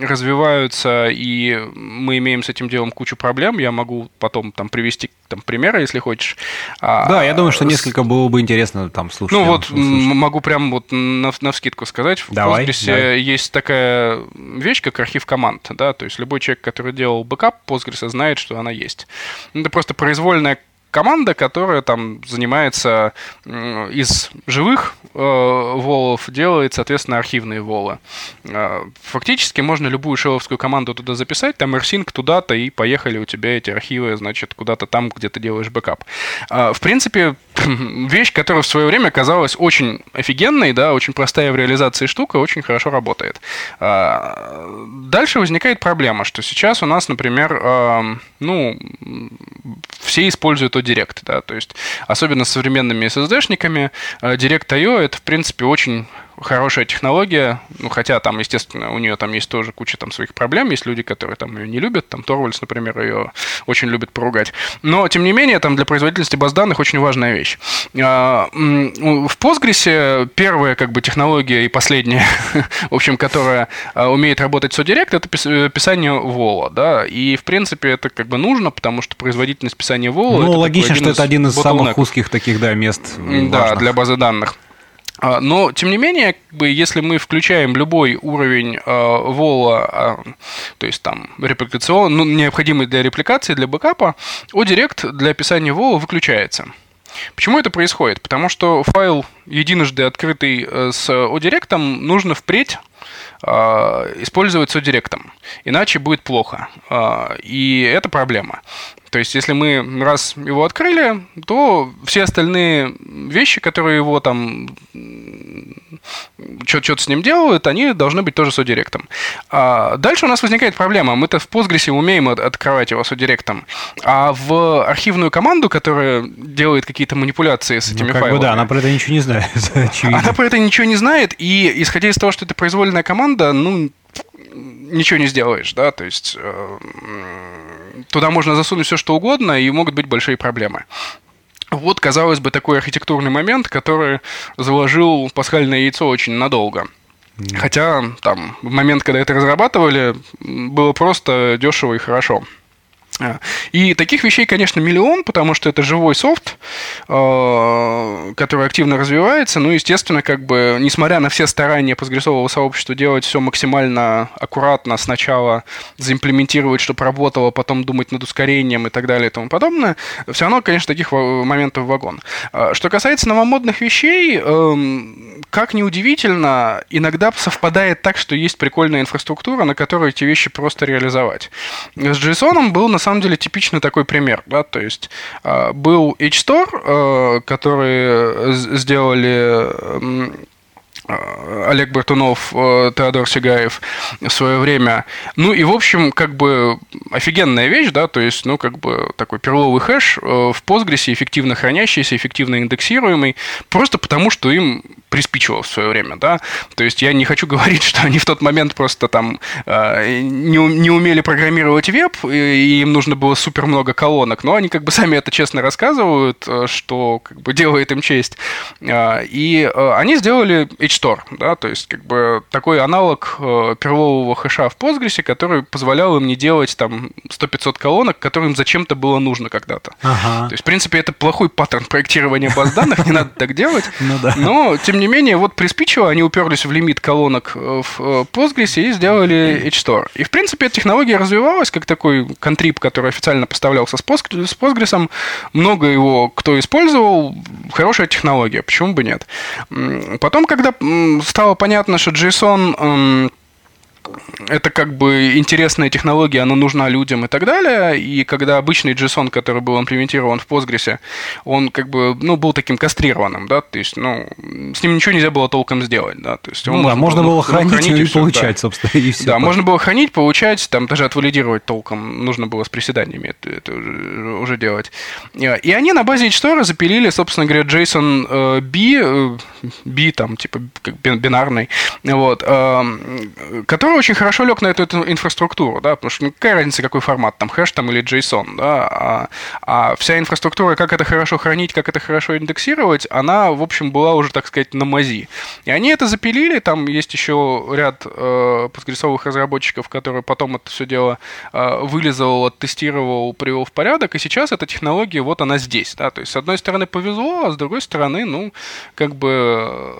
развиваются, и мы имеем с этим делом кучу проблем, я могу потом там привести там примеры, если хочешь. А, да, я думаю, что несколько было бы интересно там слушать. Ну вот, могу прям вот на, на вскидку сказать, Давай. Postgres да. есть такая вещь, как archive command, да, то есть любой человек, который делал бэкап Postgres, знает, что она есть. Это просто произвольная команда, которая там занимается из живых э, WAL ов, делает, соответственно, архивные WAL ы. Э, фактически можно любую shell овскую команду туда записать, там rsync туда-то, и поехали у тебя эти архивы, значит, куда-то там, где ты делаешь бэкап. Э, в принципе, вещь, которая в свое время казалась очень офигенной, да, очень простая в реализации штука, очень хорошо работает. Э, дальше возникает проблема, что сейчас у нас, например, ну, все используют Direct, да, то есть особенно с современными SSD-шниками, э, Direct.io это, в принципе, очень хорошая технология, ну, хотя там, естественно, у нее там есть тоже куча там своих проблем, есть люди, которые там ее не любят, там Торвальдс, например, ее очень любит поругать. Но, тем не менее, там для производительности баз данных очень важная вещь. А, в Postgres первая как бы технология и последняя, в общем, которая а, умеет работать с ODirect, это писание Вола, да, и, в принципе, это как бы нужно, потому что производительность писания Вола... Ну, логично, что это один из самых узких таких, да, мест Да, для базы данных. А, но, тем не менее, как бы, если мы включаем любой уровень э, вола, э, то есть там репликацион, ну, необходимый для репликации, для бэкапа, ODirect для описания вола выключается. Почему это происходит? Потому что файл, единожды открытый э, с ODirect, нужно впредь использовать с ODirect. Иначе будет плохо. И это проблема. То есть, если мы раз его открыли, то все остальные вещи, которые его там что-то с ним делают, они должны быть тоже с директом. А дальше у нас возникает проблема. Мы-то в Postgres умеем открывать его с директом, а в архивную команду, которая делает какие-то манипуляции с этими ну, как файлами... Бы да, она про это ничего не знает. Она про это ничего не знает, и исходя из того, что это произвольная команда, ну, ничего не сделаешь, да, то есть э, туда можно засунуть все, что угодно, и могут быть большие проблемы. Вот, казалось бы, такой архитектурный момент, который заложил пасхальное яйцо очень надолго. Хотя там в момент, когда это разрабатывали, было просто дешево и хорошо. А, и таких вещей, конечно, миллион, потому что это живой софт, а, который активно развивается. Ну, естественно, как бы, несмотря на все старания постгрессового сообщества делать все максимально аккуратно, сначала заимплементировать, чтобы работало, потом думать над ускорением и так далее и тому подобное, все равно, конечно, таких моментов вагон. А, что касается новомодных вещей, эм, как ни удивительно, иногда совпадает так, что есть прикольная инфраструктура, на которой эти вещи просто реализовать. С JSON был на самом деле типичный такой пример, да, то есть а, был H-Store, э, который сделали Э, Олег Бартунов, э, Теодор Сигаев в свое время. Ну и, в общем, как бы офигенная вещь, да, то есть, ну, как бы такой перловый хэш э, в Postgres, эффективно хранящийся, эффективно индексируемый, просто потому, что им приспичило в свое время, да. То есть я не хочу говорить, что они в тот момент просто там не, не умели программировать веб, и им нужно было супер много колонок, но они как бы сами это честно рассказывают, что как бы делает им честь. И они сделали Store, да, то есть как бы такой аналог э, перлового хэша в Postgres, который позволял им не делать там 100-500 колонок, которым им зачем-то было нужно когда-то. Ага. То есть, в принципе, это плохой паттерн проектирования баз данных, не надо так делать. Ну. Но, тем не менее, вот при Speech они уперлись в лимит колонок э, в э, Postgres и сделали H-Store. И, в принципе, эта технология развивалась как такой контрип, который официально поставлялся с Postgres. Много его кто использовал. Хорошая технология, почему бы нет. Потом, когда стало понятно, что JSON это как бы интересная технология, она нужна людям и так далее. И когда обычный JSON, который был имплементирован в Postgres, он как бы, ну, был таким кастрированным, да, то есть, ну, с ним ничего нельзя было толком сделать, да, то есть... Ну, да, можно было, было хранить, хранить и, и получать, да. собственно, и все. Да, можно было хранить, получать, там даже отвалидировать толком нужно было с приседаниями это, это уже, делать. И они на базе HTOR запилили, собственно говоря, JSON э, B, B там, типа, бинарный, вот, э, который очень хорошо лег на эту, эту инфраструктуру, да, потому что ну, какая разница, какой формат, там, хэш там или JSON, да, а, а вся инфраструктура, как это хорошо хранить, как это хорошо индексировать, она, в общем, была уже, так сказать, на мази. И они это запилили, там есть еще ряд э, постгрессовых разработчиков, которые потом это все дело э, вылезал, оттестировал, привел в порядок, и сейчас эта технология, вот она здесь, да, то есть, с одной стороны, повезло, а с другой стороны, ну, как бы,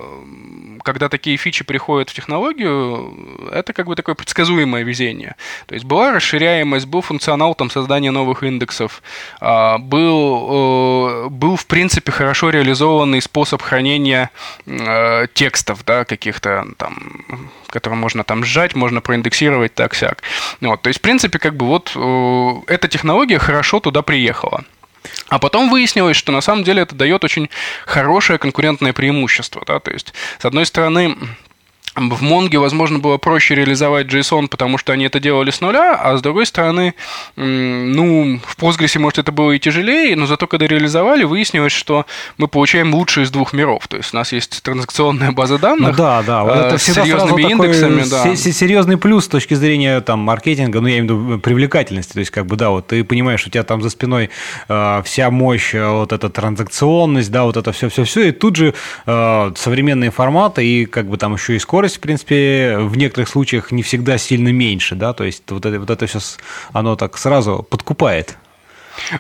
когда такие фичи приходят в технологию, это как бы бы такое предсказуемое везение. То есть была расширяемость, был функционал там создания новых индексов, а, был, э, был в принципе хорошо реализованный способ хранения э, текстов, да, каких-то там, которые можно там сжать, можно проиндексировать так-сяк. Вот, то есть, в принципе, как бы вот э, эта технология хорошо туда приехала. А потом выяснилось, что на самом деле это дает очень хорошее конкурентное преимущество. Да? То есть, с одной стороны, в Монге, возможно, было проще реализовать JSON, потому что они это делали с нуля, а с другой стороны, ну, в Postgres, может, это было и тяжелее, но зато, когда реализовали, выяснилось, что мы получаем лучшее из двух миров. То есть у нас есть транзакционная база данных ну, да, да. Вот это э, с серьезными индексами. Да. Серьезный плюс с точки зрения там, маркетинга, ну, я имею в виду привлекательности. То есть, как бы, да, вот ты понимаешь, у тебя там за спиной э, вся мощь, э, вот эта транзакционность, да, вот это все-все-все, и тут же э, современные форматы, и как бы там еще и скорость скорость, в принципе, в некоторых случаях не всегда сильно меньше, да, то есть вот это, вот это все, оно так сразу подкупает.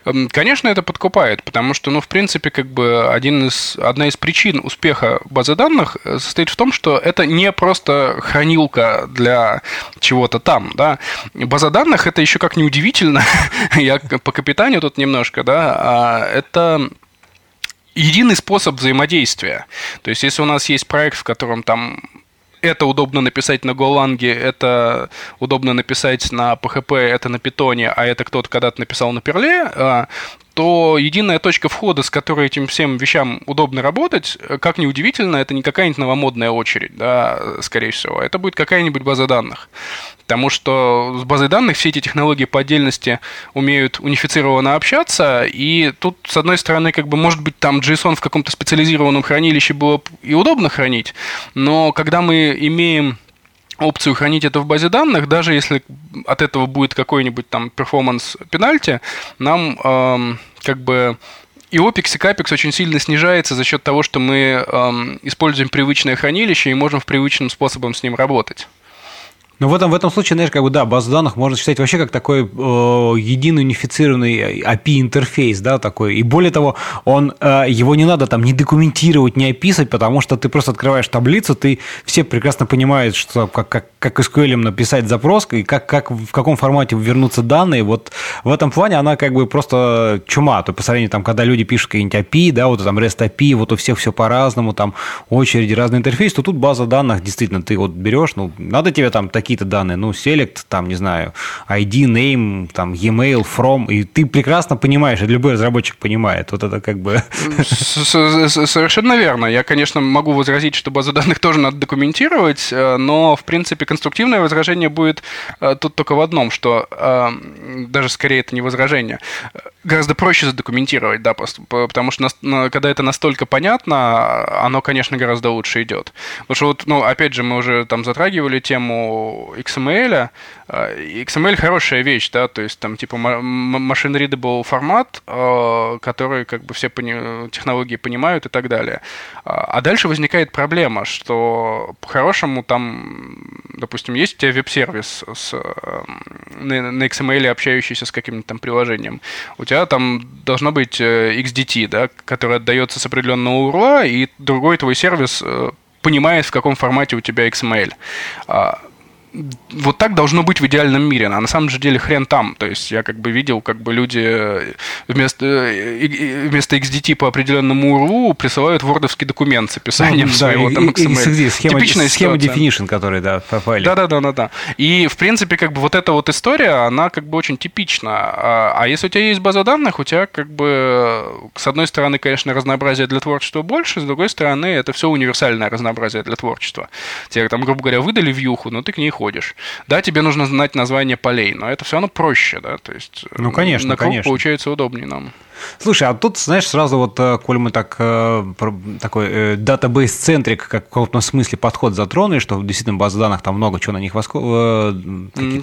Эм, конечно, это подкупает, потому что, ну, в принципе, как бы один из, одна из причин успеха базы данных э, состоит в том, что это не просто хранилка для чего-то там, да. База данных это еще как неудивительно, я по капитанию тут немножко, да, а это единый способ взаимодействия. То есть, если у нас есть проект, в котором там это удобно написать на Голанге, это удобно написать на PHP, это на Питоне, а это кто-то когда-то написал на Перле, а, то единая точка входа, с которой этим всем вещам удобно работать, как ни удивительно, это не какая-нибудь новомодная очередь, да, скорее всего, это будет какая-нибудь база данных. Потому что с базой данных все эти технологии по отдельности умеют унифицированно общаться, и тут, с одной стороны, как бы, может быть, там JSON в каком-то специализированном хранилище было и удобно хранить, но когда мы имеем опцию хранить это в базе данных, даже если от этого будет какой-нибудь там перформанс пенальти, нам эм, как бы и OPEX, и CAPEX очень сильно снижается за счет того, что мы эм, используем привычное хранилище и можем в привычным способом с ним работать. Но в этом, в этом случае, знаешь, как бы, да, базу данных можно считать вообще как такой э, единый унифицированный API-интерфейс, да, такой. И более того, он, э, его не надо там не документировать, не описывать, потому что ты просто открываешь таблицу, ты все прекрасно понимают, что как, как, как SQL написать запрос, и как, как, в каком формате вернутся данные. Вот в этом плане она как бы просто чума. То по сравнению, там, когда люди пишут какие-нибудь API, да, вот там REST API, вот у всех все по-разному, там очереди, разный интерфейс, то тут база данных, действительно, ты вот берешь, ну, надо тебе там такие какие-то данные, ну, select, там, не знаю, ID, name, там, e-mail, from, и ты прекрасно понимаешь, и любой разработчик понимает, вот это как бы... Совершенно верно. Я, конечно, могу возразить, что базу данных тоже надо документировать, э, но, в принципе, конструктивное возражение будет э, тут только в одном, что э, даже скорее это не возражение, гораздо проще задокументировать, да, потому что когда это настолько понятно, оно, конечно, гораздо лучше идет. Потому что вот, ну, опять же, мы уже там затрагивали тему XML. А, XML хорошая вещь, да, то есть там типа machine readable формат, а, который как бы все пони- технологии понимают и так далее. А, а дальше возникает проблема, что по-хорошему там, допустим, есть у тебя веб-сервис с, на, на XML общающийся с каким-нибудь там приложением. У тебя там должно быть э, XDT, да, который отдается с определенного URL, и другой твой сервис э, понимает, в каком формате у тебя XML вот так должно быть в идеальном мире, а на самом же деле хрен там. То есть я как бы видел, как бы люди э, вместо, э, вместо XDT по определенному URL присылают вордовский документ с описанием ну, своего да, там XML. И, и, схема, Типичная схема definition, который, да, в файле. Да, да, да, да, да. И, в принципе, как бы вот эта вот история, она как бы очень типична. А, а если у тебя есть база данных, у тебя как бы, с одной стороны, конечно, разнообразие для творчества больше, с другой стороны, это все универсальное разнообразие для творчества. Тебе там, грубо говоря, выдали вьюху, но ты к ней ходишь. Да, тебе нужно знать название полей, но это все равно проще, да, то есть ну, конечно, на круг конечно. получается удобнее нам. Слушай, а тут, знаешь, сразу вот, э, коль мы так, э, такой датабейс-центрик, как в каком-то смысле подход затронули, что действительно база данных там много чего на них воско... Э,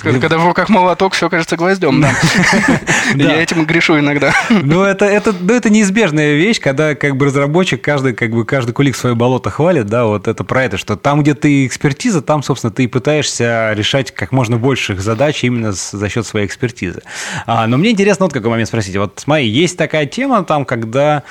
когда, когда в руках молоток, все кажется гвоздем, да. Я этим грешу иногда. Ну, это, это, ну, это неизбежная вещь, когда как бы разработчик, каждый, как бы, каждый кулик свое болото хвалит, да, вот это про это, что там, где ты экспертиза, там, собственно, ты и пытаешься решать как можно больших задач именно за счет своей экспертизы. А, но мне интересно вот какой момент спросить. Вот смотри, есть так такая тема там, когда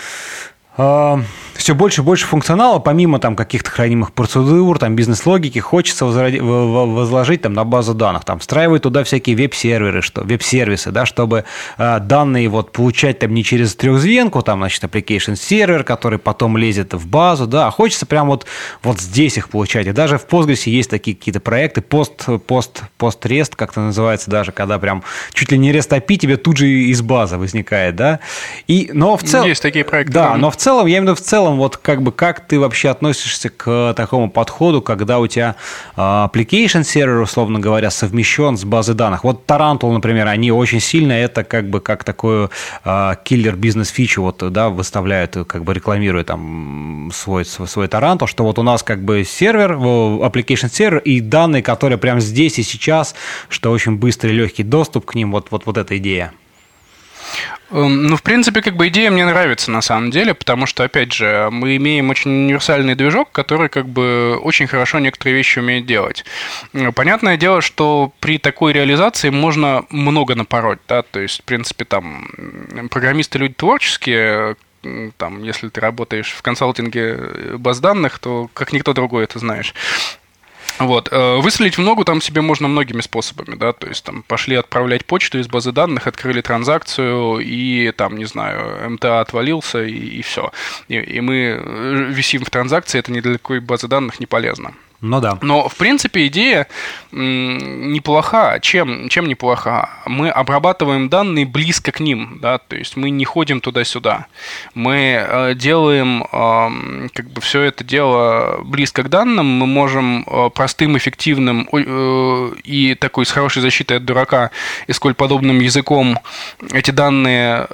все больше и больше функционала, помимо там каких-то хранимых процедур, там бизнес-логики, хочется возложить там на базу данных, там встраивать туда всякие веб-серверы, что веб-сервисы, да, чтобы э, данные вот получать там не через трехзвенку, там, значит, application сервер, который потом лезет в базу, да, а хочется прям вот, вот здесь их получать. И даже в Postgres есть такие какие-то проекты, пост, пост, пост REST, как-то называется даже, когда прям чуть ли не REST API тебе тут же из базы возникает, да. И, но в целом... Есть такие проекты. Да, но в целом целом, я именно в целом, вот как бы как ты вообще относишься к такому подходу, когда у тебя uh, application сервер, условно говоря, совмещен с базой данных. Вот Tarantul, например, они очень сильно это как бы как такую uh, киллер бизнес-фичу вот, да, выставляют, как бы рекламируют там свой, свой, свой Tarantul, что вот у нас как бы сервер, application сервер и данные, которые прямо здесь и сейчас, что очень быстрый легкий доступ к ним, вот, вот, вот эта идея. Эм, ну, в принципе, как бы идея мне нравится на самом деле, потому что, опять же, мы имеем очень универсальный движок, который как бы очень хорошо некоторые вещи умеет делать. Понятное дело, что при такой реализации можно много напороть, да, то есть, в принципе, там, программисты люди творческие, там, если ты работаешь в консалтинге баз данных, то как никто другой это знаешь. Вот. Э, выследить в ногу там себе можно многими способами, да, то есть там пошли отправлять почту из базы данных, открыли транзакцию, и там, не знаю, МТА отвалился, и, и все. И, и мы э, висим в транзакции, это ни для какой базы данных не полезно. Ну да. Но, в принципе, идея неплоха. Чем, чем неплоха? Мы обрабатываем данные близко к ним, да, то есть мы не ходим туда-сюда. Мы э, делаем э, как бы все это дело близко к данным, мы можем э, простым, эффективным э, и такой с хорошей защитой от дурака и сколь подобным языком эти данные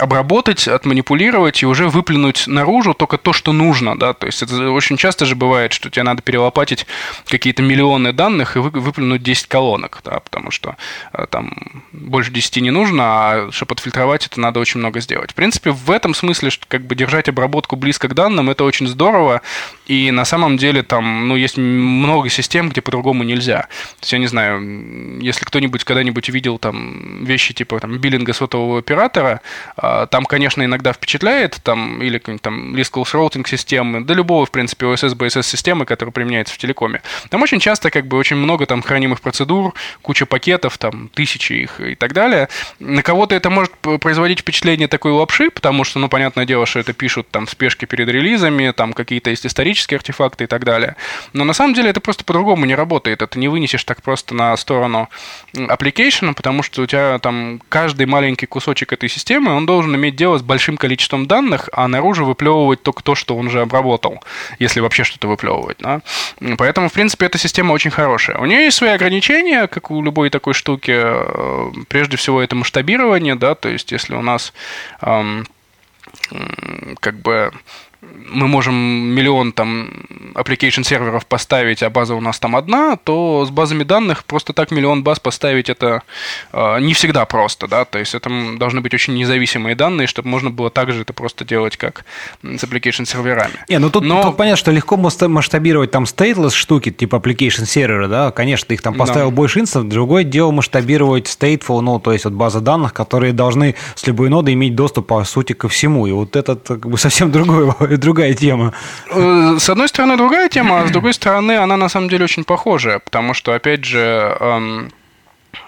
обработать, отманипулировать и уже выплюнуть наружу только то, что нужно, да, то есть это очень часто же бывает, что тебе надо перелопатить какие-то миллионы данных и выплюнуть 10 колонок, да, потому что э, там больше 10 не нужно, а чтобы отфильтровать это надо очень много сделать. В принципе, в этом смысле, что как бы держать обработку близко к данным, это очень здорово, и на самом деле там, ну, есть много систем, где по-другому нельзя. То есть, я не знаю, если кто-нибудь когда-нибудь видел там вещи типа там биллинга сотового оператора, а, там, конечно, иногда впечатляет, там, или там лист роутинг системы, да любого, в принципе, OSS, BSS системы, которая применяется в телекоме. Там очень часто, как бы, очень много там хранимых процедур, куча пакетов, там, тысячи их и так далее. На кого-то это может производить впечатление такой лапши, потому что, ну, понятное дело, что это пишут там в спешке перед релизами, там какие-то есть исторические артефакты и так далее. Но на самом деле это просто по-другому не работает. Это не вынесешь так просто на сторону application, потому что у тебя там каждый маленький кусочек этой системы, он должен иметь дело с большим количеством данных, а наружу выплевывать только то, что он уже обработал, если вообще что-то выплевывать. Да? Поэтому, в принципе, эта система очень хорошая. У нее есть свои ограничения, как у любой такой штуки. Э, прежде всего, это масштабирование, да, то есть если у нас эм, как бы мы можем миллион там application серверов поставить, а база у нас там одна, то с базами данных просто так миллион баз поставить это э, не всегда просто, да, то есть это должны быть очень независимые данные, чтобы можно было также это просто делать, как с application серверами. Не, ну тут, Но... тут понятно, что легко масштабировать там stateless штуки, типа application сервера, да, конечно, ты их там поставил да. больше инстансов, другое дело масштабировать stateful, ну, то есть вот база данных, которые должны с любой ноды иметь доступ, по сути, ко всему, и вот это как бы совсем другое другая тема. Э, с одной стороны, другая тема, а с другой стороны, она на самом деле очень похожая, потому что, опять же, эм,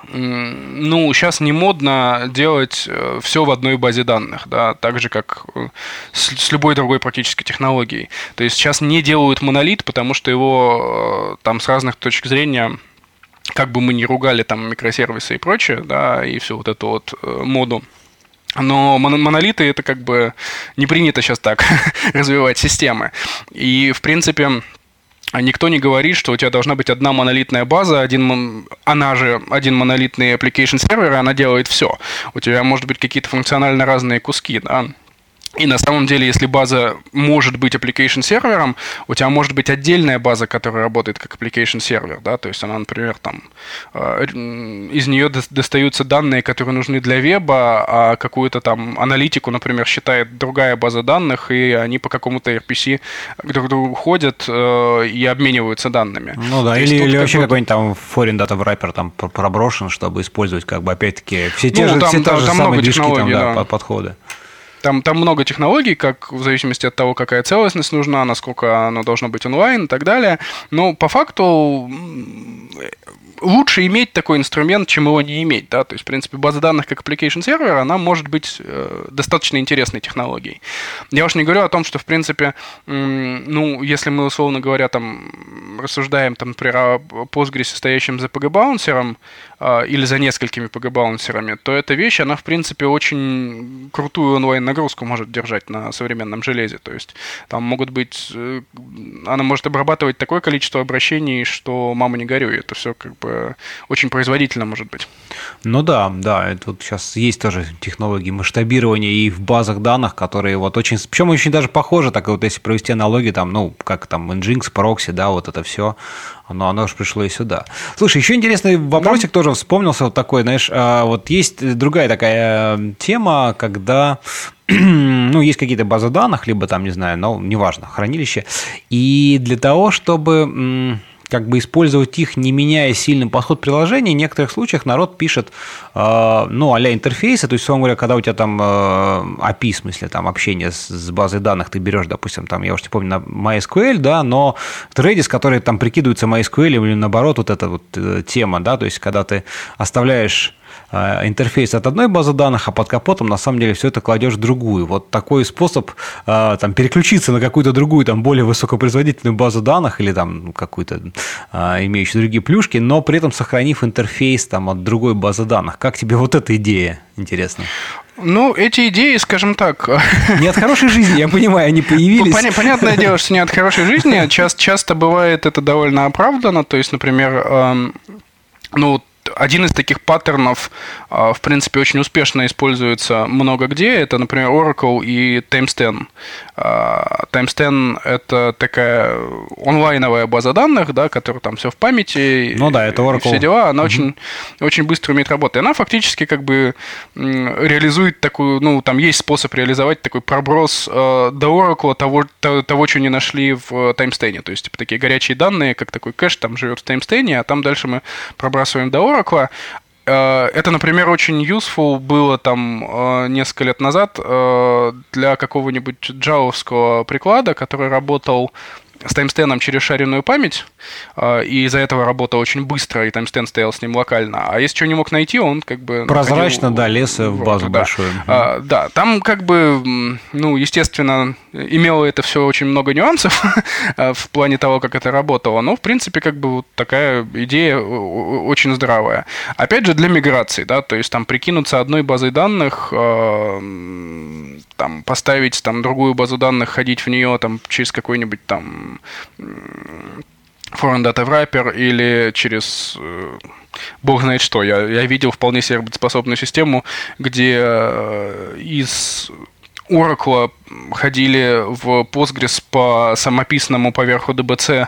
ну, сейчас не модно делать э, все в одной базе данных, да, так же, как э, с, с любой другой практически технологией. То есть сейчас не делают монолит, потому что его там с разных точек зрения как бы мы ни ругали там микросервисы и прочее, да, и всю вот эту вот моду но монолиты это как бы не принято сейчас так развивать системы. И, в принципе, Никто не говорит, что у тебя должна быть одна монолитная база, один, она же один монолитный application сервер, она делает все. У тебя может быть какие-то функционально разные куски, да. И на самом деле, если база может быть application сервером, у тебя может быть отдельная база, которая работает как application сервер, да, то есть она, например, там э, из нее достаются данные, которые нужны для веба, а какую-то там аналитику, например, считает другая база данных, и они по какому-то RPC друг к другу ходят э, и обмениваются данными. Ну да, то или, или вообще какой-нибудь там foreign data wrapper там проброшен, чтобы использовать как бы опять-таки все те ну, же, там, все там, же там самые движки там, да, да. подходы. Там, там много технологий, как в зависимости от того, какая целостность нужна, насколько оно должно быть онлайн и так далее. Но по факту лучше иметь такой инструмент, чем его не иметь, да, то есть, в принципе, база данных как application сервер, она может быть э, достаточно интересной технологией. Я уж не говорю о том, что, в принципе, ну, если мы, условно говоря, там, рассуждаем, там, например, о Postgres, стоящем за PG-баунсером, или за несколькими PG-баунсерами, то эта вещь, она, в принципе, очень крутую онлайн-нагрузку может держать на современном железе, то есть, там могут быть, э, она может обрабатывать такое количество обращений, что мама не горюй, это все как бы очень производительно может быть. Ну да, да, вот сейчас есть тоже технологии масштабирования и в базах данных, которые вот очень, причем очень даже похожи, так вот если провести аналогию, там, ну, как там Nginx, Proxy, да, вот это все, оно, оно же пришло и сюда. Слушай, еще интересный вопросик да. тоже вспомнился вот такой, знаешь, а, вот есть другая такая э, тема, когда ну, есть какие-то базы данных, либо там, не знаю, ну, неважно, хранилище, и для того, чтобы как бы использовать их, не меняя сильный подход приложения. В некоторых случаях народ пишет, э, ну, а интерфейсы, то есть, условно говоря, когда у тебя там э, API, в смысле, там, общение с, базой данных, ты берешь, допустим, там, я уж не помню, на MySQL, да, но Redis, который там прикидывается MySQL или наоборот, вот эта вот э, тема, да, то есть, когда ты оставляешь интерфейс от одной базы данных, а под капотом на самом деле все это кладешь в другую. Вот такой способ э, там, переключиться на какую-то другую, там, более высокопроизводительную базу данных или там какую-то э, имеющую другие плюшки, но при этом сохранив интерфейс там, от другой базы данных. Как тебе вот эта идея? Интересно. Ну, эти идеи, скажем так... Не от хорошей жизни, я понимаю, они появились. Пон- понятное дело, что не от хорошей жизни. Часто, часто бывает это довольно оправдано. То есть, например, эм, ну, один из таких паттернов, а, в принципе, очень успешно используется много где. Это, например, Oracle и TimesTen. TimesTen – это такая онлайновая база данных, да, которая там все в памяти. Ну да, это Oracle. Все дела. Она mm-hmm. очень, очень быстро умеет работать. Она фактически как бы реализует такую, ну, там есть способ реализовать такой проброс э, до Oracle того, того, того, что не нашли в TimesTen. То есть, типа, такие горячие данные, как такой кэш там живет в TimesTen, а там дальше мы пробрасываем до Oracle, э, это, например, очень useful было там э, несколько лет назад э, для какого-нибудь джавовского приклада, который работал с таймстеном через шаренную память, и из-за этого работал очень быстро, и таймстен стоял с ним локально. А если что не мог найти, он как бы... Прозрачно, находил, да, лез в базу да. большую. А, да, там как бы, ну, естественно, имело это все очень много нюансов а, в плане того, как это работало, но, в принципе, как бы вот такая идея очень здравая. Опять же, для миграции, да, то есть там прикинуться одной базой данных, там поставить там другую базу данных, ходить в нее там через какой-нибудь там foreign data wrapper или через э, бог знает что. Я, я видел вполне себе способную систему, где э, из Oracle ходили в Postgres по самописанному поверху DBC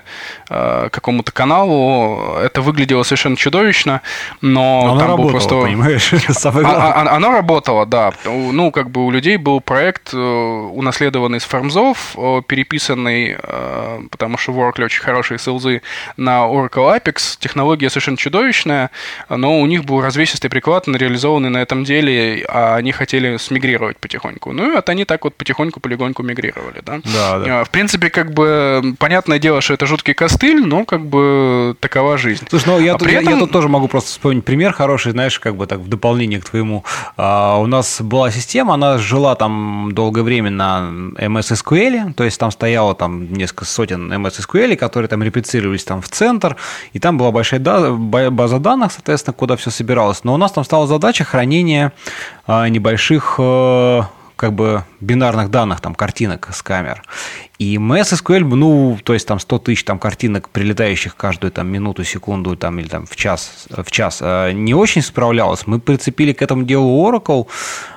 э, какому-то каналу. Это выглядело совершенно чудовищно, но оно там работало, был просто... понимаешь? А, а, оно работало, да. Ну, как бы у людей был проект, э, унаследованный с фармзов, э, переписанный, э, потому что в Oracle очень хорошие селзы, на Oracle Apex. Технология совершенно чудовищная, но у них был развесистый приклад, реализованный на этом деле, а они хотели смигрировать потихоньку. Ну, и вот они так вот потихоньку полигоньку мигрировали, да? Да, да. А, в принципе, как бы, понятное дело, что это жуткий костыль, но как бы такова жизнь. Слушай, ну я, а тут, этом... я, я тут тоже могу просто вспомнить пример хороший, знаешь, как бы так в дополнение к твоему. А, у нас была система, она жила там долгое время на MS SQL, то есть там стояло там несколько сотен MS SQL, которые там реплицировались там в центр, и там была большая база данных, соответственно, куда все собиралось. Но у нас там стала задача хранения а, небольших э, как бы бинарных данных, там, картинок с камер. И MySQL, ну, то есть там 100 тысяч там картинок, прилетающих каждую там минуту, секунду там, или там в час, в час, э, не очень справлялась. Мы прицепили к этому делу Oracle,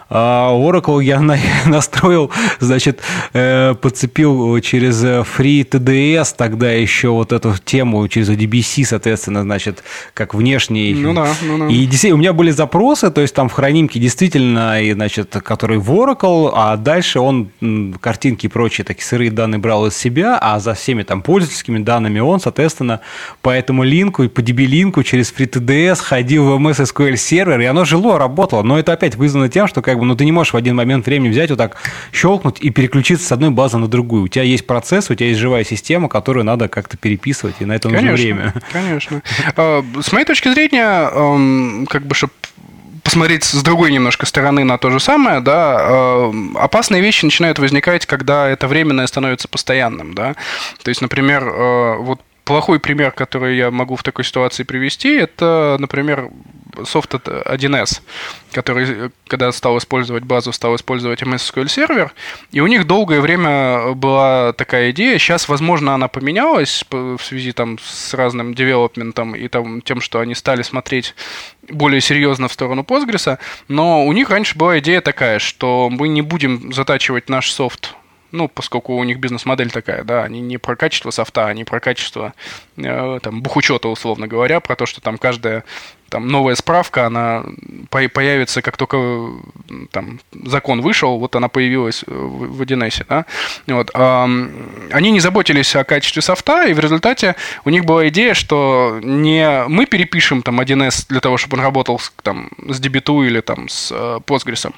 а Oracle я настроил, значит, э, подцепил через FreeTDS тогда еще вот эту тему, через ODBC, соответственно, значит, как внешний. Ну да, ну да. И действительно, у меня были запросы, то есть там в хранимке действительно, и, значит, который в Oracle, а дальше он картинки и прочие такие сырые данные брал из себя, а за всеми там пользовательскими данными он, соответственно, по этому линку и по DB-линку через FreeTDS ходил в MS SQL сервер, и оно жило, работало. Но это опять вызвано тем, что как как бы, но ты не можешь в один момент времени взять вот так, щелкнуть и переключиться с одной базы на другую. У тебя есть процесс, у тебя есть живая система, которую надо как-то переписывать, и на это нужно Конечно, время. конечно. А, С моей точки зрения, эм, как бы, чтобы посмотреть с другой немножко стороны на то же самое, да, э, опасные вещи начинают возникать, когда это временное становится постоянным, да. То есть, например, э, вот плохой пример, который я могу в такой ситуации привести, это, например, софт 1С, который, когда стал использовать базу, стал использовать MS SQL сервер, и у них долгое время была такая идея, сейчас, возможно, она поменялась в связи там с разным девелопментом и там, тем, что они стали смотреть более серьезно в сторону Postgres, но у них раньше была идея такая, что мы не будем затачивать наш софт ну, поскольку у них бизнес-модель такая, да, они не про качество софта, они про качество э, там, бухучета, условно говоря, про то, что там каждая там новая справка, она появится, как только там закон вышел, вот она появилась в 1С, да, вот, они не заботились о качестве софта, и в результате у них была идея, что не мы перепишем там 1С для того, чтобы он работал там, с DB2 или там с э, Postgres,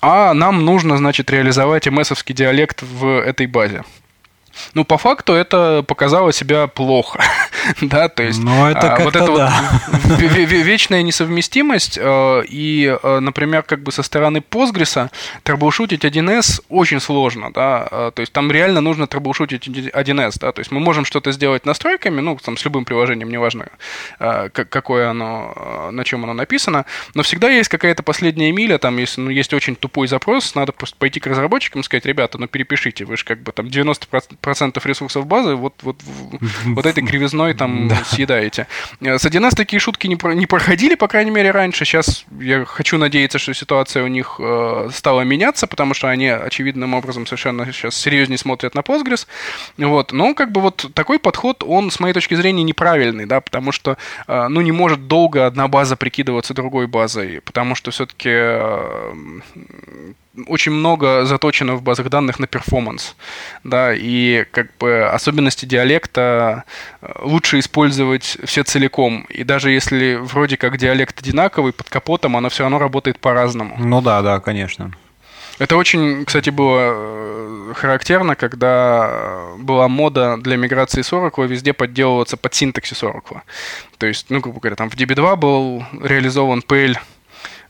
а нам нужно, значит, реализовать ms диалект в этой базе. Ну, по факту это показало себя плохо, да, то есть ну, это а, вот эта да. вот вечная несовместимость э, и, э, например, как бы со стороны Postgres трэблшутить 1С очень сложно, да, э, то есть там реально нужно трэблшутить 1С, да, то есть мы можем что-то сделать настройками, ну, там, с любым приложением, неважно, какое оно, на чем оно написано, но всегда есть какая-то последняя миля, там, если ну, есть очень тупой запрос, надо просто пойти к разработчикам и сказать, ребята, ну, перепишите, вы же как бы там 90% процентов ресурсов базы вот, вот, вот этой кривизной там да. съедаете. Э, с 1С такие шутки не, про, не проходили, по крайней мере, раньше. Сейчас я хочу надеяться, что ситуация у них э, стала меняться, потому что они очевидным образом совершенно сейчас серьезнее смотрят на Postgres. Вот. Но как бы вот такой подход, он, с моей точки зрения, неправильный, да, потому что, э, ну, не может долго одна база прикидываться другой базой, потому что все-таки э, очень много заточено в базах данных на перформанс, да, и как бы особенности диалекта э, лучше использовать все целиком, и даже если вроде как диалект одинаковый, под капотом оно все равно работает по-разному. Ну да, да, конечно. Это очень, кстати, было э, характерно, когда была мода для миграции с Oracle везде подделываться под синтаксис Oracle. То есть, ну, грубо говоря, там в DB2 был реализован PL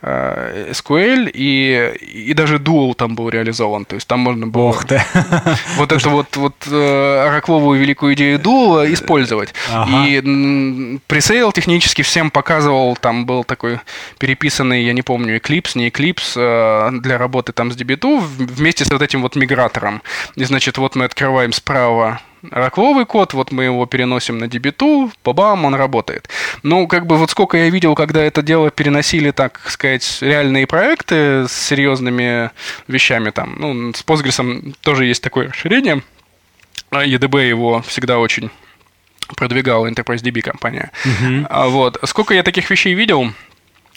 SQL, и, и даже Dual там был реализован. То есть там можно было Ох ты. вот эту вот, вот э, оракловую великую идею Dual использовать. Ага. И пресейл технически всем показывал, там был такой переписанный, я не помню, Eclipse, не Eclipse, э, для работы там с DB2 вместе с вот этим вот мигратором. И значит, вот мы открываем справа ракловый код, вот мы его переносим на db бабам, он работает. Ну, как бы вот сколько я видел, когда это дело переносили, так сказать, реальные проекты с серьезными вещами там. Ну, с Postgres тоже есть такое расширение. EDB его всегда очень продвигала Enterprise DB компания. Uh-huh. Вот. Сколько я таких вещей видел,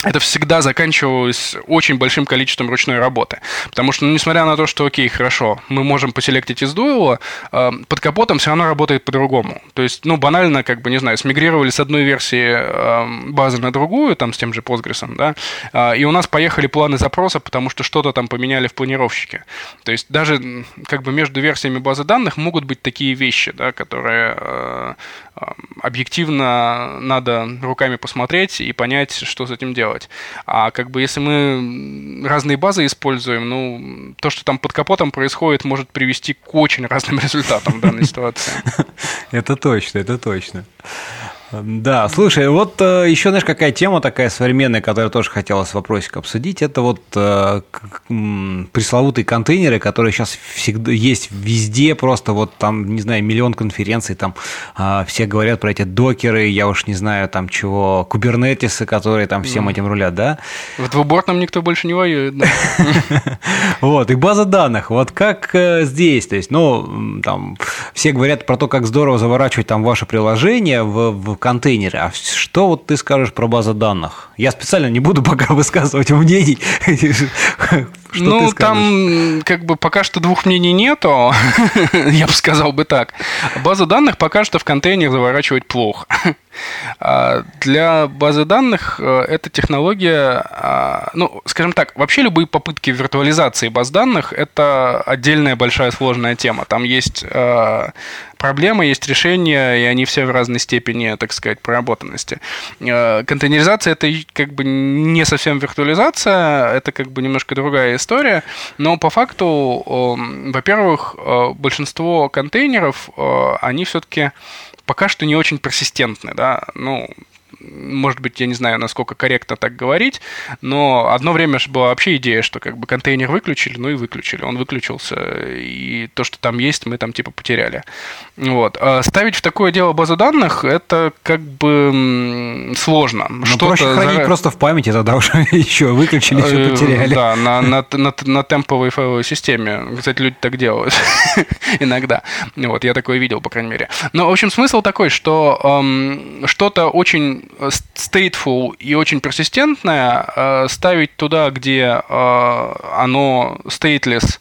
это всегда заканчивалось очень большим количеством ручной работы. Потому что, ну, несмотря на то, что, окей, хорошо, мы можем поселектить из дуэла, э, под капотом все равно работает по-другому. То есть, ну, банально, как бы, не знаю, смигрировали с одной версии э, базы на другую, там, с тем же Postgres, да, э, и у нас поехали планы запроса, потому что что-то там поменяли в планировщике. То есть, даже, как бы, между версиями базы данных могут быть такие вещи, да, которые э, объективно надо руками посмотреть и понять, что с этим делать. А как бы если мы разные базы используем, ну, то, что там под капотом происходит, может привести к очень разным результатам в данной ситуации. Это точно, это точно. Да, слушай, вот э, еще, знаешь, какая тема такая современная, которую тоже хотелось вопросик обсудить, это вот э, пресловутые контейнеры, которые сейчас всегда есть везде, просто вот там, не знаю, миллион конференций, там э, все говорят про эти докеры, я уж не знаю, там чего, кубернетисы, которые там всем этим рулят, да? В двубортном никто больше не воюет, да. Вот, и база данных, вот как э, здесь, то есть, ну, там, все говорят про то, как здорово заворачивать там ваше приложение в контейнеры. А что вот ты скажешь про базы данных? Я специально не буду пока высказывать мнений. Ну, там как бы пока что двух мнений нету, я бы сказал бы так. Базу данных пока что в контейнер заворачивать плохо. А для базы данных э, эта технология, а, ну, скажем так, вообще любые попытки виртуализации баз данных – это отдельная большая сложная тема. Там есть э, проблемы, есть решения, и они все в разной степени, так сказать, проработанности. Э, контейнеризация – это как бы не совсем виртуализация, это как бы немножко другая история, но по факту, во-первых, большинство контейнеров, они все-таки пока что не очень персистентны, да, ну, может быть, я не знаю, насколько корректно так говорить, но одно время же была вообще идея, что как бы контейнер выключили, ну и выключили. Он выключился, и то, что там есть, мы там типа потеряли. Вот. А ставить в такое дело базу данных, это как бы сложно. Ну, проще хранить за... просто в памяти, тогда уже еще выключили, все э, потеряли. Да, на, на, на, на темповой файловой системе. Кстати, люди так делают иногда. Вот, я такое видел, по крайней мере. Но, в общем, смысл такой, что эм, что-то очень stateful и очень персистентное э, ставить туда, где э, оно stateless,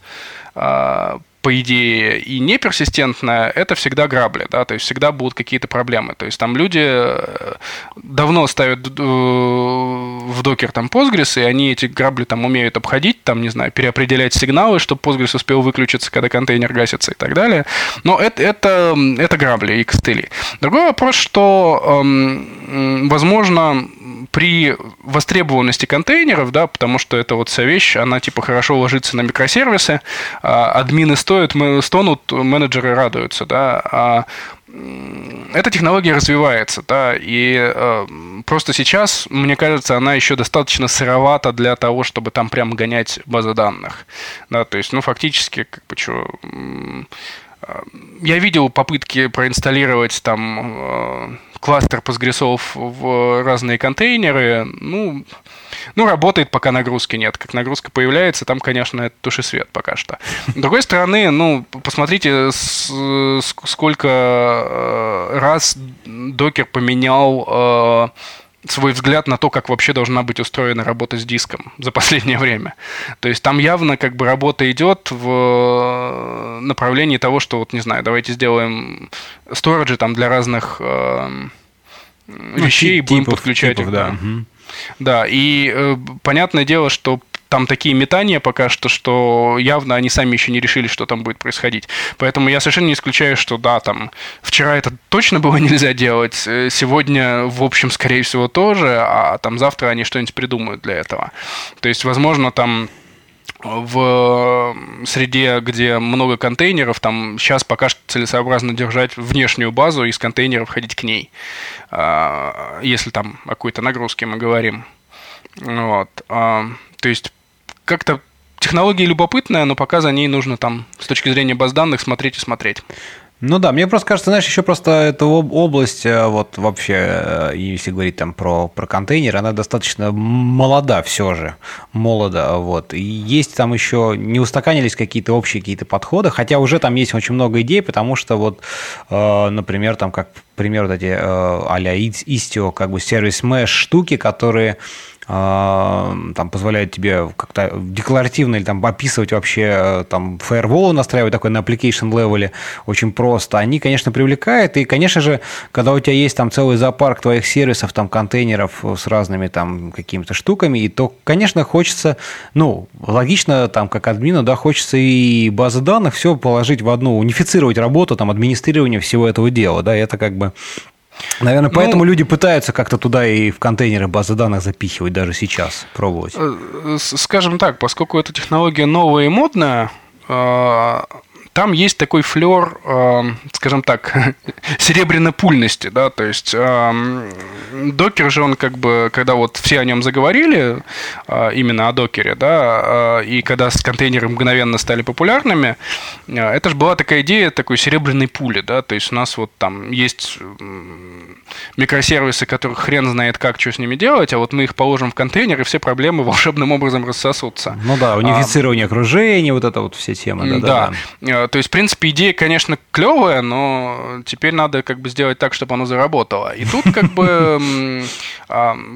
э, по идее, и неперсистентная, это всегда грабли, да, то есть всегда будут какие-то проблемы. То есть там люди э, давно ставят э, в докер там Postgres, и они эти грабли там умеют обходить, там, не знаю, переопределять сигналы, чтобы Postgres успел выключиться, когда контейнер гасится и так далее. Но это, это, это грабли и костыли. Другой вопрос, что, эм, возможно, при востребованности контейнеров, да, потому что это вот вся вещь, она типа хорошо ложится на микросервисы, а админы стоят, мы стонут, менеджеры радуются, да, а эта технология развивается, да, и э, просто сейчас, мне кажется, она еще достаточно сыровата для того, чтобы там прям гонять базы данных, да, то есть, ну, фактически, как бы, что, э, я видел попытки проинсталлировать там э, кластер постгрессов в разные контейнеры, ну, ну, работает, пока нагрузки нет. Как нагрузка появляется, там, конечно, это туши свет пока что. С другой стороны, ну, посмотрите, сколько э, раз докер поменял э, свой взгляд на то, как вообще должна быть устроена работа с диском за последнее время. То есть там явно как бы работа идет в направлении того, что вот, не знаю, давайте сделаем сториджи там для разных э, вещей, ну, будем подключать типов, их. Да. Угу. да, и э, понятное дело, что там такие метания пока что, что явно они сами еще не решили, что там будет происходить. Поэтому я совершенно не исключаю, что да, там вчера это точно было нельзя делать, э, сегодня, в общем, скорее всего, тоже, а там завтра они что-нибудь придумают для этого. То есть, возможно, там в среде, где много контейнеров, там сейчас пока что целесообразно держать внешнюю базу из контейнеров ходить к ней, а, если там о какой-то нагрузке мы говорим. Вот. А, то есть как-то технология любопытная, но пока за ней нужно там с точки зрения баз данных смотреть и смотреть. Ну да, мне просто кажется, знаешь, еще просто эта область, э, вот вообще, э, если говорить там про, про контейнер, она достаточно молода все же, молода, вот. И есть там еще, не устаканились какие-то общие какие-то подходы, хотя уже там есть очень много идей, потому что вот, э, например, там как пример вот эти а-ля Istio, как бы сервис mesh штуки, которые там позволяет тебе как-то декларативно или там описывать вообще э, там фаервол настраивать такой на application левеле. Очень просто. Они, конечно, привлекают, и, конечно же, когда у тебя есть там целый зоопарк твоих сервисов, там контейнеров с разными там какими-то штуками, и то, конечно, хочется, ну, логично там как админу, да, хочется и базы данных все положить в одну, унифицировать работу, там, администрирование всего этого дела, да, это как бы Наверное, ну, поэтому ну, люди пытаются как-то туда и в контейнеры базы данных запихивать даже сейчас, пробовать. Э, скажем так, поскольку эта технология новая и модная, э, там есть такой флер, э, скажем так, серебряно-пульности, да, то есть э, докер же он как бы, когда вот все о нем заговорили, э, именно о докере, да, э, и когда с контейнеры мгновенно стали популярными, э, это же была такая идея такой серебряной пули, да, то есть у нас вот там есть микросервисы, которых хрен знает как, что с ними делать, а вот мы их положим в контейнер, и все проблемы волшебным образом рассосутся. Ну да, унифицирование а, окружения, вот это вот все темы. Да, да. да. То есть, в принципе, идея, конечно, клевая, но теперь надо как бы сделать так, чтобы оно заработало. И тут как бы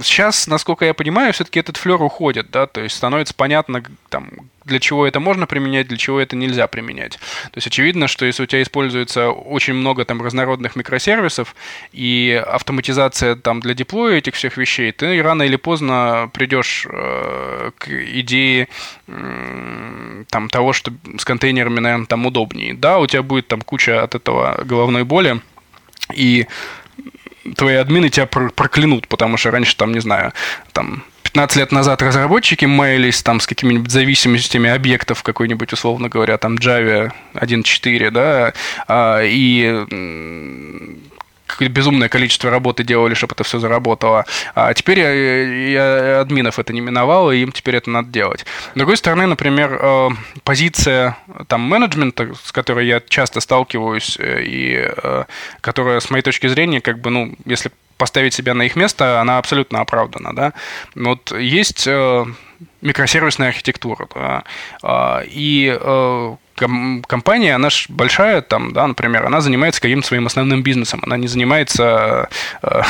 сейчас, насколько я понимаю, все-таки этот флер уходит, да, то есть становится понятно, там, для чего это можно применять, для чего это нельзя применять. То есть очевидно, что если у тебя используется очень много там разнородных микросервисов и автоматизация там для деплоя этих всех вещей, ты рано или поздно придешь э, к идее э, там того, что с контейнерами, наверное, там удобнее. Да, у тебя будет там куча от этого головной боли, и твои админы тебя проклянут, потому что раньше там, не знаю, там 15 лет назад разработчики маялись там с какими-нибудь зависимостями объектов какой-нибудь, условно говоря, там Java 1.4, да, а, и безумное количество работы делали, чтобы это все заработало. А теперь я, я админов это не миновало, и им теперь это надо делать. С другой стороны, например, э, позиция там менеджмента, с которой я часто сталкиваюсь, э, и э, которая, с моей точки зрения, как бы, ну, если поставить себя на их место, она абсолютно оправдана, да. Вот есть э, микросервисная архитектура, да, э, и компания, она же большая, там, да, например, она занимается каким-то своим основным бизнесом, она не занимается э,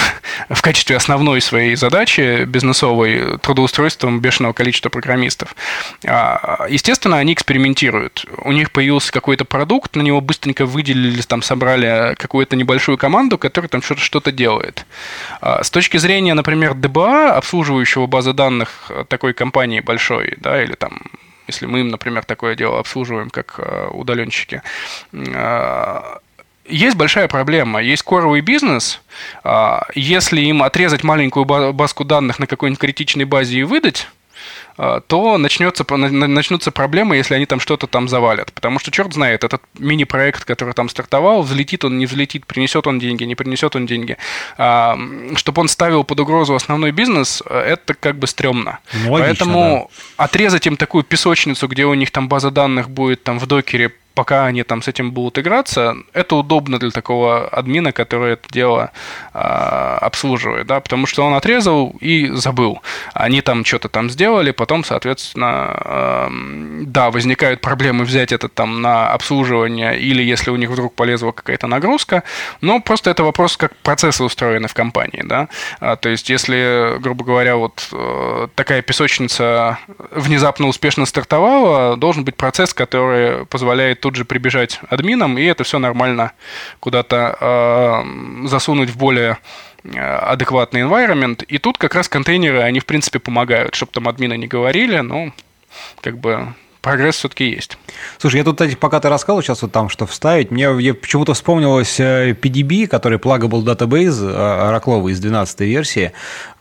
в качестве основной своей задачи бизнесовой трудоустройством бешеного количества программистов. А, естественно, они экспериментируют. У них появился какой-то продукт, на него быстренько выделили, там, собрали какую-то небольшую команду, которая там что-то делает. А, с точки зрения, например, ДБА, обслуживающего базы данных такой компании большой, да, или там если мы им, например, такое дело обслуживаем, как э, удаленщики, э, есть большая проблема. Есть коровый бизнес. Э, если им отрезать маленькую базку данных на какой-нибудь критичной базе и выдать, то начнется, начнутся проблемы, если они там что-то там завалят. Потому что, черт знает, этот мини-проект, который там стартовал, взлетит он, не взлетит, принесет он деньги, не принесет он деньги. А, чтобы он ставил под угрозу основной бизнес, это как бы стрёмно. Ну, логично, Поэтому да. отрезать им такую песочницу, где у них там база данных будет там в докере пока они там с этим будут играться, это удобно для такого админа, который это дело э, обслуживает, да, потому что он отрезал и забыл. Они там что-то там сделали, потом, соответственно, э, да, возникают проблемы взять это там на обслуживание или если у них вдруг полезла какая-то нагрузка, но просто это вопрос, как процессы устроены в компании, да, а, то есть если, грубо говоря, вот э, такая песочница внезапно успешно стартовала, должен быть процесс, который позволяет тут же прибежать админам, и это все нормально куда-то э, засунуть в более э, адекватный environment. И тут как раз контейнеры, они, в принципе, помогают, чтобы там админы не говорили, но как бы прогресс все-таки есть. Слушай, я тут, кстати, пока ты рассказывал сейчас вот там, что вставить, мне почему-то вспомнилось э, PDB, который Pluggable Database, Oracle из 12 версии,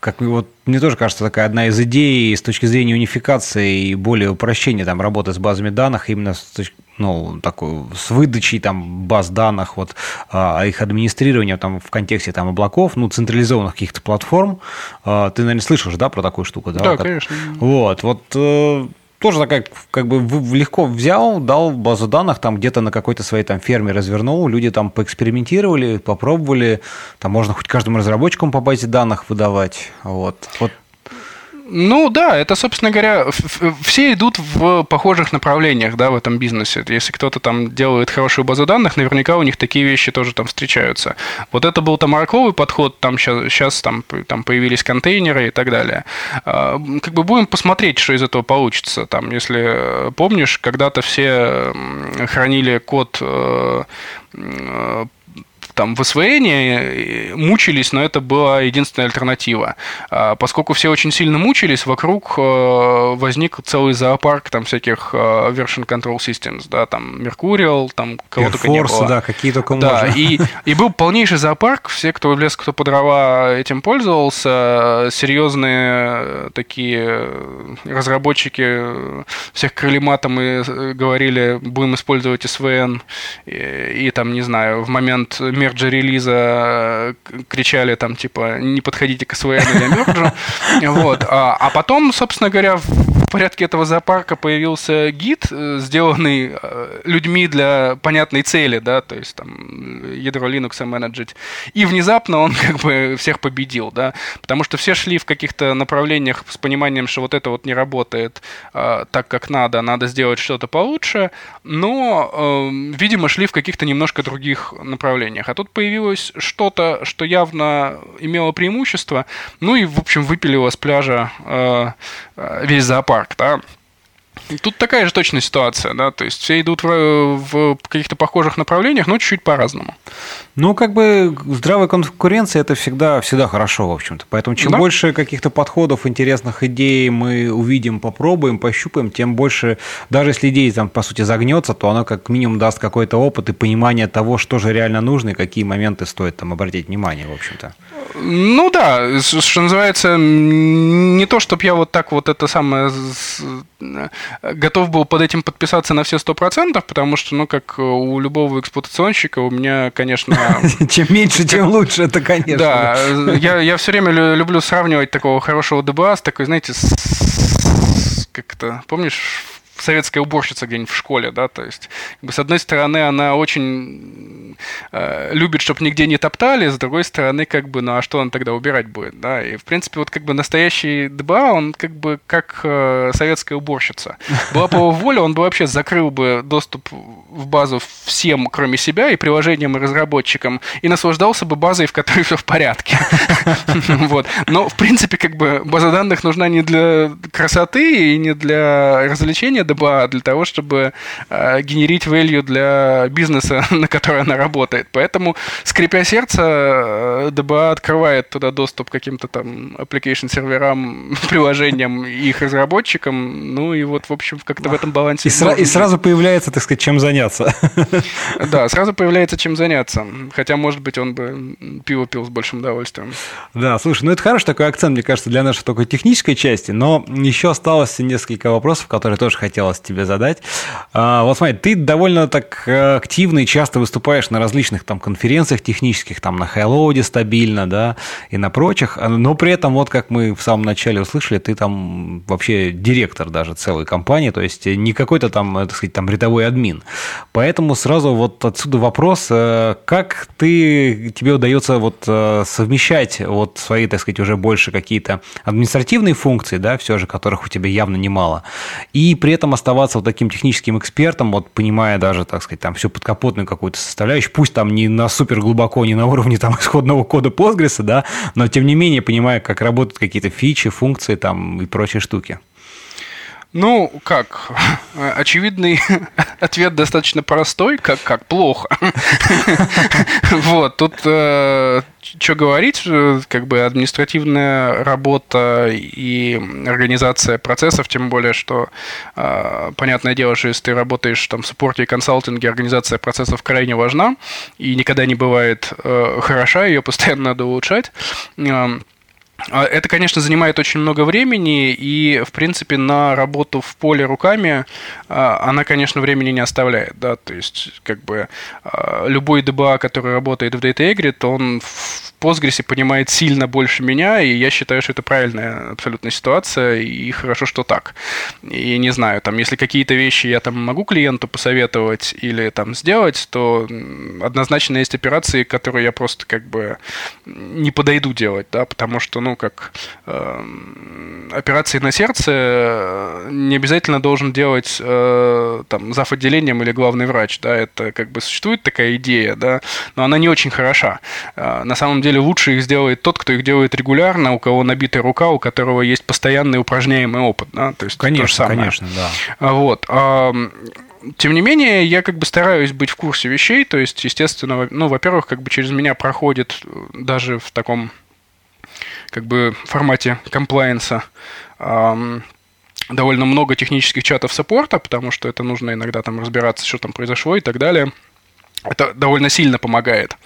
как вот мне тоже кажется, такая одна из идей с точки зрения унификации и более упрощения там работы с базами данных, именно с точки ну, такой, с выдачей там баз данных, вот, а их администрирование там в контексте там облаков, ну, централизованных каких-то платформ. А, ты, наверное, слышишь, да, про такую штуку, да? Да, как... конечно. Вот, вот э, тоже такая, как бы легко взял, дал базу данных, там где-то на какой-то своей там ферме развернул, люди там поэкспериментировали, попробовали, там можно хоть каждому разработчику по базе данных выдавать, вот. Вот ну да, это, собственно говоря, все идут в похожих направлениях, да, в этом бизнесе. Если кто-то там делает хорошую базу данных, наверняка у них такие вещи тоже там встречаются. Вот это был там оракловый подход, там сейчас, сейчас там, там появились контейнеры и так далее. А, как бы будем посмотреть, что из этого получится. Там, если помнишь, когда-то все хранили код э, там в освоении мучились, но это была единственная альтернатива. А, поскольку все очень сильно мучились, вокруг э, возник целый зоопарк там всяких э, version control systems, да, там Mercurial, там кого только не было. да, какие только да, можно. И, и был полнейший зоопарк, все, кто лес, кто по дрова этим пользовался, серьезные такие разработчики всех крыли матом и э, говорили, будем использовать SVN, и, и там, не знаю, в момент мерджа релиза э, кричали там типа не подходите к SVN или мерджу. Вот. А, а потом, собственно говоря, в порядке этого зоопарка появился гид, э, сделанный э, людьми для понятной цели, да, то есть там ядро Linux менеджить. И внезапно он как бы всех победил, да, потому что все шли в каких-то направлениях с пониманием, что вот это вот не работает так, как надо, надо сделать что-то получше, но, видимо, шли в каких-то немножко других направлениях. Тут появилось что-то, что явно имело преимущество, ну и, в общем, выпилило с пляжа э, э весь зоопарк, да. Тут такая же точная ситуация, да, то есть все идут в, в каких-то похожих направлениях, но чуть-чуть по-разному. Ну, как бы здравая конкуренция это всегда, всегда хорошо, в общем-то. Поэтому чем да? больше каких-то подходов, интересных идей мы увидим, попробуем, пощупаем, тем больше, даже если идея там, по сути, загнется, то она как минимум даст какой-то опыт и понимание того, что же реально нужно и какие моменты стоит там обратить внимание, в общем-то. Ну да, что называется, не то, чтобы я вот так вот это самое готов был под этим подписаться на все сто процентов, потому что, ну, как у любого эксплуатационщика, у меня, конечно... Чем меньше, тем лучше, это, конечно. Да, я, я все время люблю сравнивать такого хорошего ДБА с такой, знаете, как-то, помнишь, советская уборщица где-нибудь в школе, да, то есть, как бы, с одной стороны, она очень э, любит, чтобы нигде не топтали, с другой стороны, как бы, ну, а что он тогда убирать будет, да, и, в принципе, вот, как бы, настоящий ДБА, он, как бы, как э, советская уборщица. Была бы его воля, он бы вообще закрыл бы доступ в базу всем, кроме себя, и приложениям, и разработчикам, и наслаждался бы базой, в которой все в порядке. Вот. Но, в принципе, как бы, база данных нужна не для красоты и не для развлечения, ДБА для того, чтобы э, генерить value для бизнеса, на который она работает. Поэтому, скрипя сердце, э, ДБА открывает туда доступ к каким-то там application серверам, приложениям и их разработчикам. Ну и вот, в общем, как-то в этом балансе. И, сра- и сразу появляется, так сказать, чем заняться. Да, сразу появляется чем заняться. Хотя, может быть, он бы пиво пил с большим удовольствием. Да, слушай, ну это хороший такой акцент, мне кажется, для нашей такой технической части, но еще осталось несколько вопросов, которые тоже хотел хотелось тебе задать. А, вот смотри, ты довольно так э, активно и часто выступаешь на различных там конференциях технических, там на Хайлоуде стабильно, да, и на прочих, но при этом, вот как мы в самом начале услышали, ты там вообще директор даже целой компании, то есть не какой-то там, так сказать, там рядовой админ. Поэтому сразу вот отсюда вопрос, э, как ты, тебе удается вот э, совмещать вот свои, так сказать, уже больше какие-то административные функции, да, все же, которых у тебя явно немало, и при этом этом оставаться вот таким техническим экспертом, вот понимая даже, так сказать, там всю подкапотную какую-то составляющую, пусть там не на супер глубоко, не на уровне там исходного кода Postgres, да, но тем не менее понимая, как работают какие-то фичи, функции там и прочие штуки. Ну, как? Очевидный ответ достаточно простой, как, как плохо. Вот, тут э, что говорить, э, как бы административная работа и организация процессов, тем более, что, э, понятное дело, что если ты работаешь там в суппорте и консалтинге, организация процессов крайне важна и никогда не бывает хороша, ее постоянно надо улучшать. А, это, конечно, занимает очень много времени, и, в принципе, на работу в поле руками а, она, конечно, времени не оставляет, да, то есть, как бы, а, любой ДБА, который работает в DataEgret, он в Postgres понимает сильно больше меня, и я считаю, что это правильная абсолютно ситуация, и хорошо, что так. И не знаю, там, если какие-то вещи я там могу клиенту посоветовать или там сделать, то однозначно есть операции, которые я просто как бы не подойду делать, да, потому что, ну, как э, операции на сердце э, не обязательно должен делать э, там зав. отделением или главный врач, да, это как бы существует такая идея, да, но она не очень хороша. Э, на самом деле лучше их сделает тот, кто их делает регулярно, у кого набитая рука, у которого есть постоянный упражняемый опыт, да, то есть конечно, то же самое. конечно, да. А вот. Тем не менее, я как бы стараюсь быть в курсе вещей, то есть, естественно, ну, во-первых, как бы через меня проходит даже в таком как бы формате комплайенса довольно много технических чатов саппорта, потому что это нужно иногда там разбираться, что там произошло и так далее. Это довольно сильно помогает.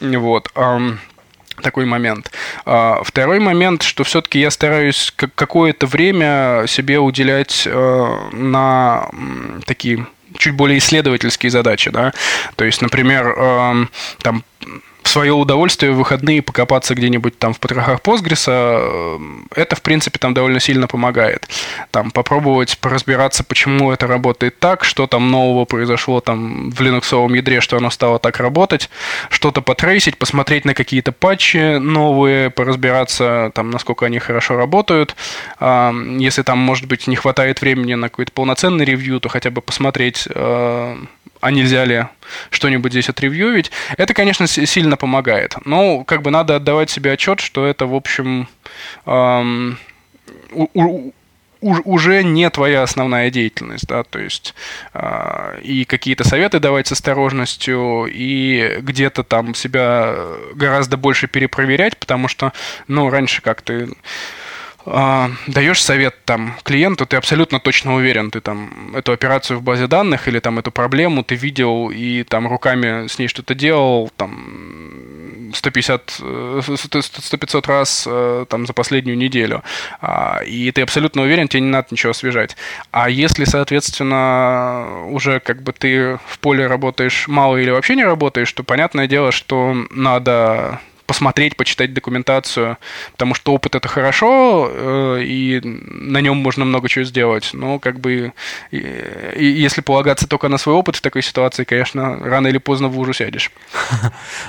Вот. Такой момент. А, второй момент, что все-таки я стараюсь какое-то время себе уделять э, на такие чуть более исследовательские задачи, да. То есть, например, там в свое удовольствие в выходные покопаться где-нибудь там в потрохах Постгреса, э, это, в принципе, там довольно сильно помогает. Там попробовать поразбираться, почему это работает так, что там нового произошло там в линуксовом ядре, что оно стало так работать, что-то потрейсить, посмотреть на какие-то патчи новые, поразбираться, там, насколько они хорошо работают. А, если там, может быть, не хватает времени на какой-то полноценный ревью, то хотя бы посмотреть э, а нельзя ли что-нибудь здесь отревьювить, это, конечно, сильно помогает. Но как бы надо отдавать себе отчет, что это, в общем, эм, у, у, уже не твоя основная деятельность, да, то есть э, и какие-то советы давать с осторожностью, и где-то там себя гораздо больше перепроверять, потому что, ну, раньше как ты э, даешь совет там клиенту, ты абсолютно точно уверен, ты там эту операцию в базе данных или там эту проблему ты видел и там руками с ней что-то делал, там 150, 100-500 э, раз э, там за последнюю неделю. А, и ты абсолютно уверен, тебе не надо ничего освежать. А если, соответственно, уже как бы ты в поле работаешь мало или вообще не работаешь, то понятное дело, что надо посмотреть, почитать документацию, потому что опыт это хорошо, э, и на нем можно много чего сделать. Но как бы и, и если полагаться только на свой опыт в такой ситуации, конечно, рано или поздно в лужу сядешь.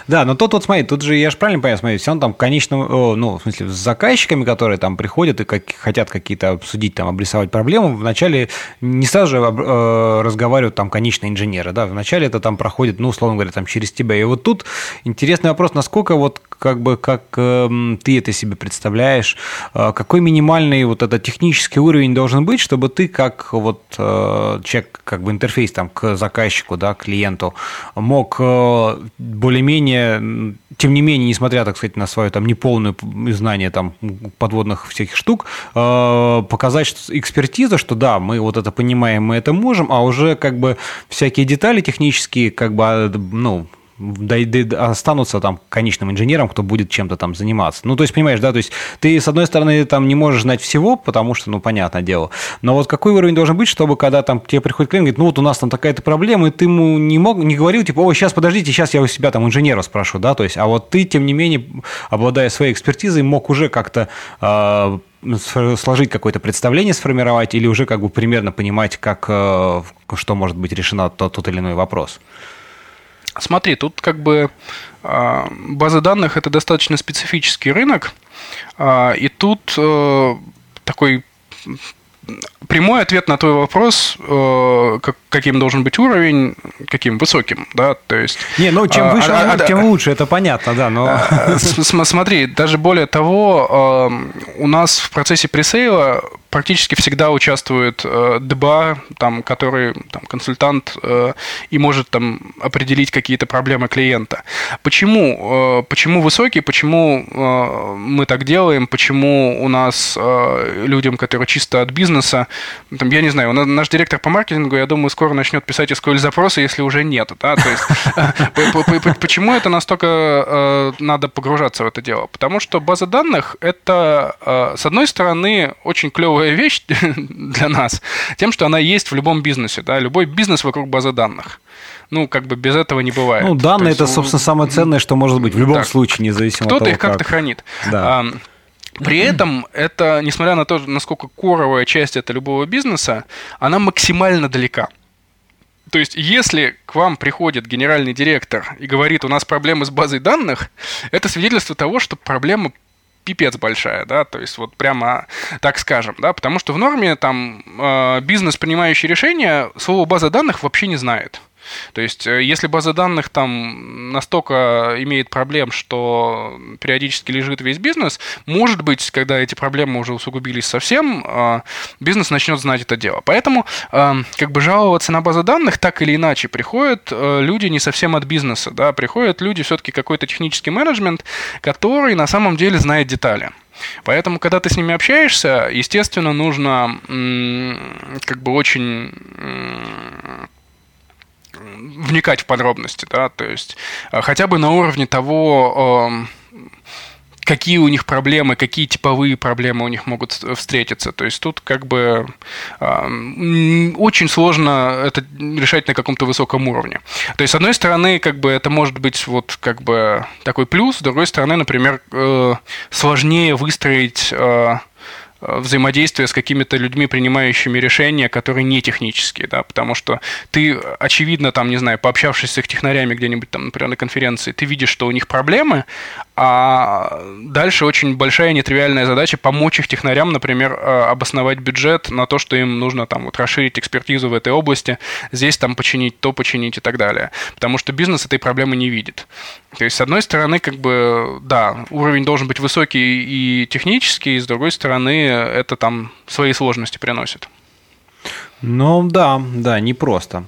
Да, но тут вот смотри, тут же я же правильно понимаю, смотри, все он там конечном, ну, в смысле, с заказчиками, которые там приходят и как, хотят какие-то обсудить, там, обрисовать проблему, вначале не сразу же э, разговаривают там конечные инженеры, да, вначале это там проходит, ну, условно говоря, там через тебя. И вот тут интересный вопрос, насколько вот как бы как э, ты это себе представляешь, э, какой минимальный вот этот технический уровень должен быть, чтобы ты как вот э, человек, как бы интерфейс там к заказчику, да, клиенту, мог э, более-менее, тем не менее, несмотря, так сказать, на свое там неполное знание там подводных всяких штук, э, показать что экспертиза, что да, мы вот это понимаем, мы это можем, а уже как бы всякие детали технические, как бы, а, ну, останутся там конечным инженером, кто будет чем-то там заниматься. Ну, то есть, понимаешь, да, то есть ты, с одной стороны, там не можешь знать всего, потому что, ну, понятное дело, но вот какой уровень должен быть, чтобы когда там тебе приходит клиент, говорит, ну, вот у нас там такая-то проблема, и ты ему не мог, не говорил, типа, о, сейчас, подождите, сейчас я у себя там инженера спрошу, да, то есть, а вот ты, тем не менее, обладая своей экспертизой, мог уже как-то э, сложить какое-то представление, сформировать, или уже как бы примерно понимать, как, э, что может быть решено тот, тот или иной вопрос. Смотри, тут как бы а, базы данных это достаточно специфический рынок, а, и тут э, такой прямой ответ на твой вопрос, э, каким должен быть уровень, каким высоким, да, то есть... Не, ну чем а, выше, а, а, тем лучше, это понятно, да, но... Смотри, даже более того, у нас в процессе пресейла практически всегда участвует э, ДБА, там, который там, консультант э, и может там, определить какие-то проблемы клиента. Почему? Э, почему высокий? Почему э, мы так делаем? Почему у нас э, людям, которые чисто от бизнеса, там, я не знаю, наш директор по маркетингу, я думаю, скоро начнет писать SQL-запросы, если уже нет. Да? То есть, почему это настолько э, надо погружаться в это дело? Потому что база данных – это, э, с одной стороны, очень клевый клевая вещь для нас тем, что она есть в любом бизнесе. Да? Любой бизнес вокруг базы данных. Ну, как бы без этого не бывает. Ну, данные есть, это, собственно, самое ценное, что может быть в любом так, случае, независимо от того, Кто-то их как-то хранит. Да. А, при этом это, несмотря на то, насколько коровая часть это любого бизнеса, она максимально далека. То есть, если к вам приходит генеральный директор и говорит, у нас проблемы с базой данных, это свидетельство того, что проблема пипец большая, да, то есть вот прямо так скажем, да, потому что в норме там э, бизнес, принимающий решения, слово база данных вообще не знает. То есть, э, если база данных там настолько имеет проблем, что периодически лежит весь бизнес, может быть, когда эти проблемы уже усугубились совсем, э, бизнес начнет знать это дело. Поэтому э, как бы жаловаться на базы данных так или иначе приходят люди не совсем от бизнеса, да, приходят люди все-таки какой-то технический менеджмент, который на самом деле знает детали. Поэтому, когда ты с ними общаешься, естественно, нужно как бы очень вникать в подробности, да, то есть э, хотя бы на уровне того, эм, какие у них проблемы, какие типовые проблемы у них могут встретиться. То есть тут как бы э, очень сложно это решать на каком-то высоком уровне. То есть, с одной стороны, как бы это может быть вот как бы такой плюс, с другой стороны, например, э, сложнее выстроить э, Э, взаимодействия с какими-то людьми, принимающими решения, которые не технические, да, потому что ты, очевидно, там, не знаю, пообщавшись с их технарями где-нибудь там, например, на конференции, ты видишь, что у них проблемы, а дальше очень большая нетривиальная задача помочь их технарям, например, э, обосновать бюджет на то, что им нужно там вот расширить экспертизу в этой области, здесь там починить, то починить и так далее, потому что бизнес этой проблемы не видит. То есть, с одной стороны, как бы, да, уровень должен быть высокий и технический, и с другой стороны, это там свои сложности приносит. Ну да, да, непросто.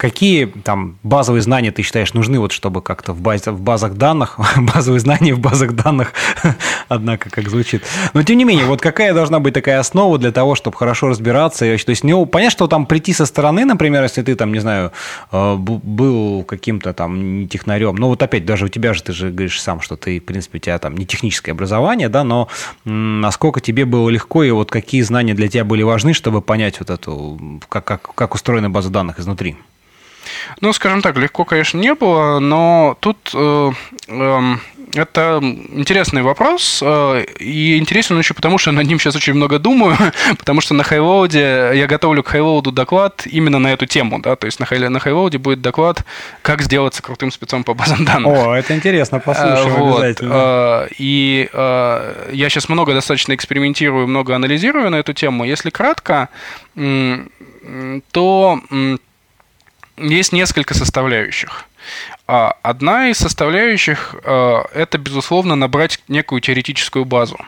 Какие там базовые знания ты считаешь нужны, вот чтобы как-то в, базе, в базах данных, базовые знания в базах данных, однако как звучит. Но тем не менее, вот какая должна быть такая основа для того, чтобы хорошо разбираться? То есть, ну, понятно, что там прийти со стороны, например, если ты там, не знаю, э, был каким-то там не технарем, ну вот опять, даже у тебя же, ты же говоришь сам, что ты, в принципе, у тебя там не техническое образование, да, но насколько тебе было легко и вот какие знания для тебя были важны, чтобы понять вот эту, как, как, как устроена база данных изнутри? Ну, скажем так, легко, конечно, не было, но тут э, э, это интересный вопрос, э, и интересен он еще потому, что над ним сейчас очень много думаю, потому что на Highload я готовлю к Highload доклад именно на эту тему, да, то есть на, на Highload будет доклад, как сделаться крутым спецом по базам данных. О, это интересно, послушаем вот. обязательно. Э, и э, я сейчас много достаточно экспериментирую, много анализирую на эту тему. Если кратко, то есть несколько составляющих. А, одна из составляющих а, – это, безусловно, набрать некую теоретическую базу.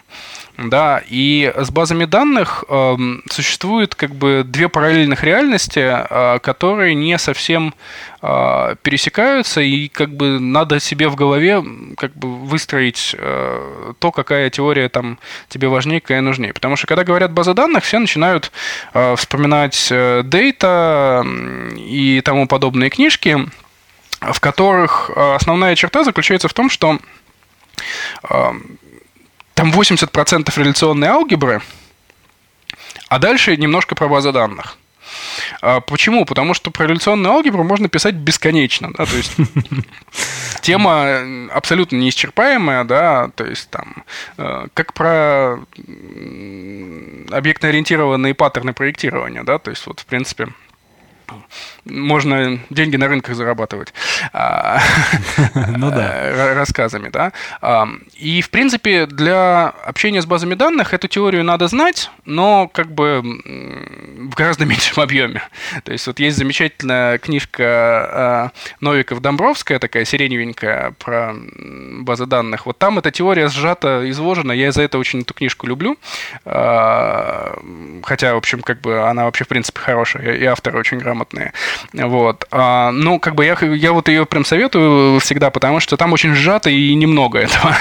Да, и с базами данных э, существует как бы две параллельных реальности, э, которые не совсем э, пересекаются, и как бы надо себе в голове как бы выстроить э, то, какая теория там тебе важнее, какая нужнее. Потому что когда говорят база данных, все начинают э, вспоминать э, Data и тому подобные книжки, в которых э, основная черта заключается в том, что э, там 80% реляционной алгебры, а дальше немножко про базы данных. А почему? Потому что про реляционную алгебру можно писать бесконечно, да, то есть тема абсолютно неисчерпаемая, да, то есть там э, как про объектно-ориентированные паттерны проектирования, да, то есть вот в принципе можно деньги на рынках зарабатывать а, ну, да. рассказами. Да? И, в принципе, для общения с базами данных эту теорию надо знать, но как бы в гораздо меньшем объеме. То есть вот есть замечательная книжка а, Новиков-Домбровская, такая сиреневенькая, про базы данных. Вот там эта теория сжата, изложена. Я за это очень эту книжку люблю. А, хотя, в общем, как бы она вообще, в принципе, хорошая, и авторы очень грамотные. Вот. А, ну, как бы я, я вот ее прям советую всегда, потому что там очень сжато и немного этого.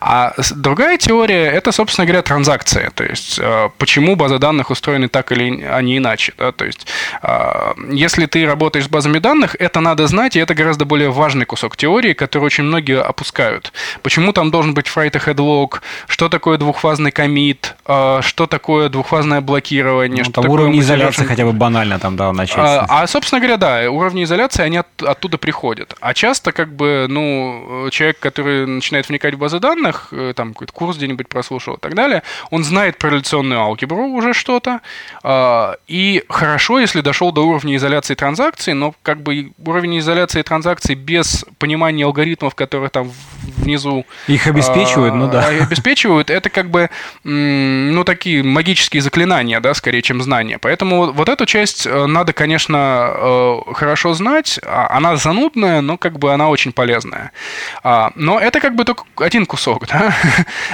А другая теория – это, собственно говоря, транзакция. То есть, а, почему базы данных устроены так или а не иначе. Да? То есть, а, если ты работаешь с базами данных, это надо знать, и это гораздо более важный кусок теории, который очень многие опускают. Почему там должен быть freight ahead log, что такое двухфазный комит, что такое двухфазное блокирование, ну, что там уровень изоляции хотя бы банально там, да, начать. А, а, собственно говоря, да, уровни изоляции, они от, оттуда приходят. А часто, как бы, ну, человек, который начинает вникать в базы данных, э, там какой-то курс где-нибудь прослушал и так далее, он знает про реляционную алгебру уже что-то, э, и хорошо, если дошел до уровня изоляции транзакций, но как бы уровень изоляции транзакций без понимания алгоритмов, которые там внизу... Их обеспечивают, э, ну да. Обеспечивают, это как бы, ну, такие магические заклинания, да, скорее, чем знания. Поэтому вот эту часть надо, конечно, э, хорошо знать. А, она занудная, но как бы она очень полезная. А, но это как бы только один кусок. Да?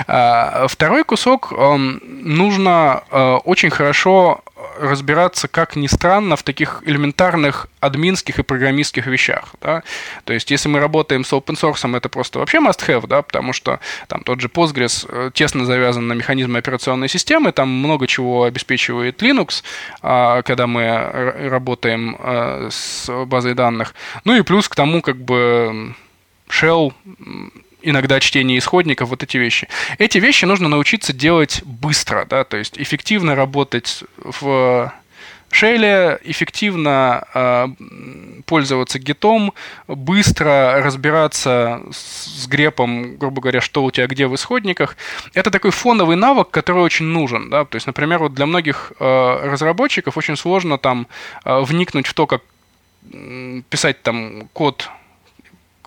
А, второй кусок эм, нужно э, очень хорошо разбираться, как ни странно, в таких элементарных админских и программистских вещах. Да? То есть, если мы работаем с open source, это просто вообще must-have, да, потому что там тот же Postgres э, тесно завязан на механизмы операционной системы, там много чего обеспечивает Linux, а, когда мы работаем э, с базой данных. Ну и плюс к тому, как бы Shell иногда чтение исходников, вот эти вещи. Эти вещи нужно научиться делать быстро, да, то есть эффективно работать в Шеле эффективно э, пользоваться гитом, быстро разбираться с грепом, грубо говоря, что у тебя где в исходниках. Это такой фоновый навык, который очень нужен. Да? То есть, например, вот для многих э, разработчиков очень сложно там э, вникнуть в то, как писать там код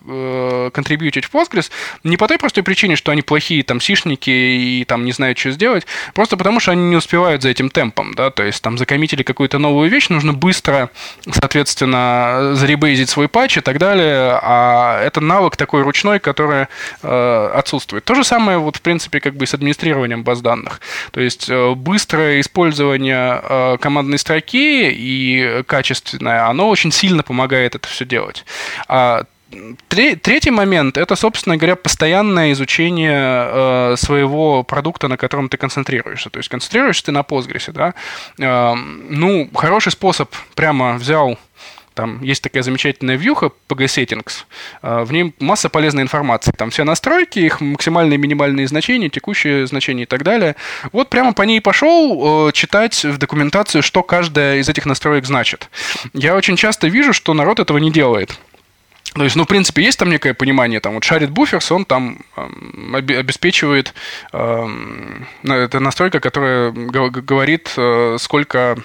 э, контрибьютить в Postgres не по той простой причине, что они плохие там сишники и там не знают, что сделать, просто потому что они не успевают за этим темпом, да, то есть там закоммитили какую-то новую вещь, нужно быстро, соответственно, заребейзить свой патч и так далее, а это навык такой ручной, который э, отсутствует. То же самое вот в принципе как бы с администрированием баз данных, то есть э, быстрое использование э, командной строки и качественное, оно очень сильно помогает это все делать. А Третий момент – это, собственно говоря, постоянное изучение э, своего продукта, на котором ты концентрируешься. То есть концентрируешься ты на Postgres, да? Э, ну, хороший способ, прямо взял там есть такая замечательная вьюха PG Settings. Э, в ней масса полезной информации. Там все настройки, их максимальные и минимальные значения, текущие значения и так далее. Вот прямо по ней пошел э, читать в документацию, что каждая из этих настроек значит. Я очень часто вижу, что народ этого не делает. То есть, ну, в принципе, есть там некое понимание, там, вот шарит буферс, он там э, обеспечивает, э, это настройка, которая говорит, э, сколько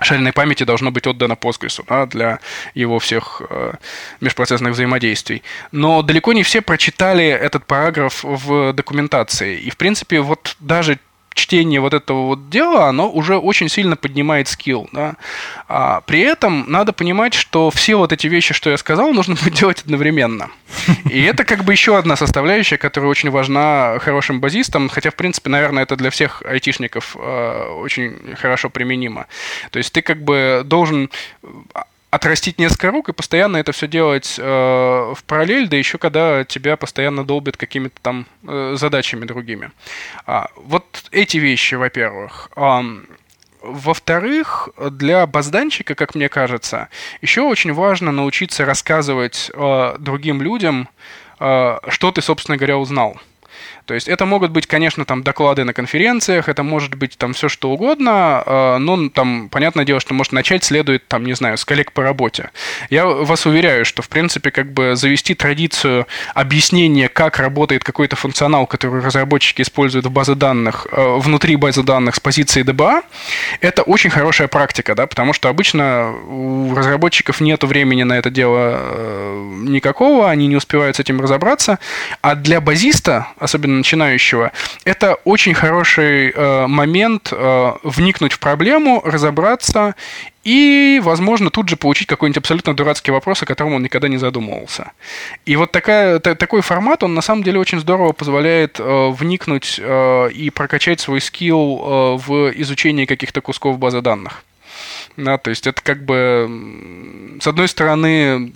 шаренной памяти должно быть отдано Postgres да, для его всех э, межпроцессных взаимодействий. Но далеко не все прочитали этот параграф в документации. И, в принципе, вот даже чтение вот этого вот дела, оно уже очень сильно поднимает скилл. Да? А при этом надо понимать, что все вот эти вещи, что я сказал, нужно будет делать одновременно. И это как бы еще одна составляющая, которая очень важна хорошим базистам, хотя, в принципе, наверное, это для всех айтишников э, очень хорошо применимо. То есть ты как бы должен отрастить несколько рук и постоянно это все делать э, в параллель, да еще когда тебя постоянно долбят какими-то там э, задачами другими. А, вот эти вещи, во-первых. А, во-вторых, для базданчика, как мне кажется, еще очень важно научиться рассказывать э, другим людям, э, что ты, собственно говоря, узнал. То есть это могут быть, конечно, там доклады на конференциях, это может быть там все что угодно, а, но там, понятное дело, что может начать следует, там, не знаю, с коллег по работе. Я вас уверяю, что, в принципе, как бы завести традицию объяснения, как работает какой-то функционал, который разработчики используют в базе данных, а, внутри базы данных с позиции DBA, это очень хорошая практика, да, потому что обычно у разработчиков нет времени на это дело э, никакого, они не успевают с этим разобраться, а для базиста, особенно начинающего, это очень хороший э, момент э, вникнуть в проблему, разобраться и, возможно, тут же получить какой-нибудь абсолютно дурацкий вопрос, о котором он никогда не задумывался. И вот такая, та, такой формат, он на самом деле очень здорово позволяет э, вникнуть э, и прокачать свой скилл э, в изучении каких-то кусков базы данных. Да, то есть это как бы, с одной стороны,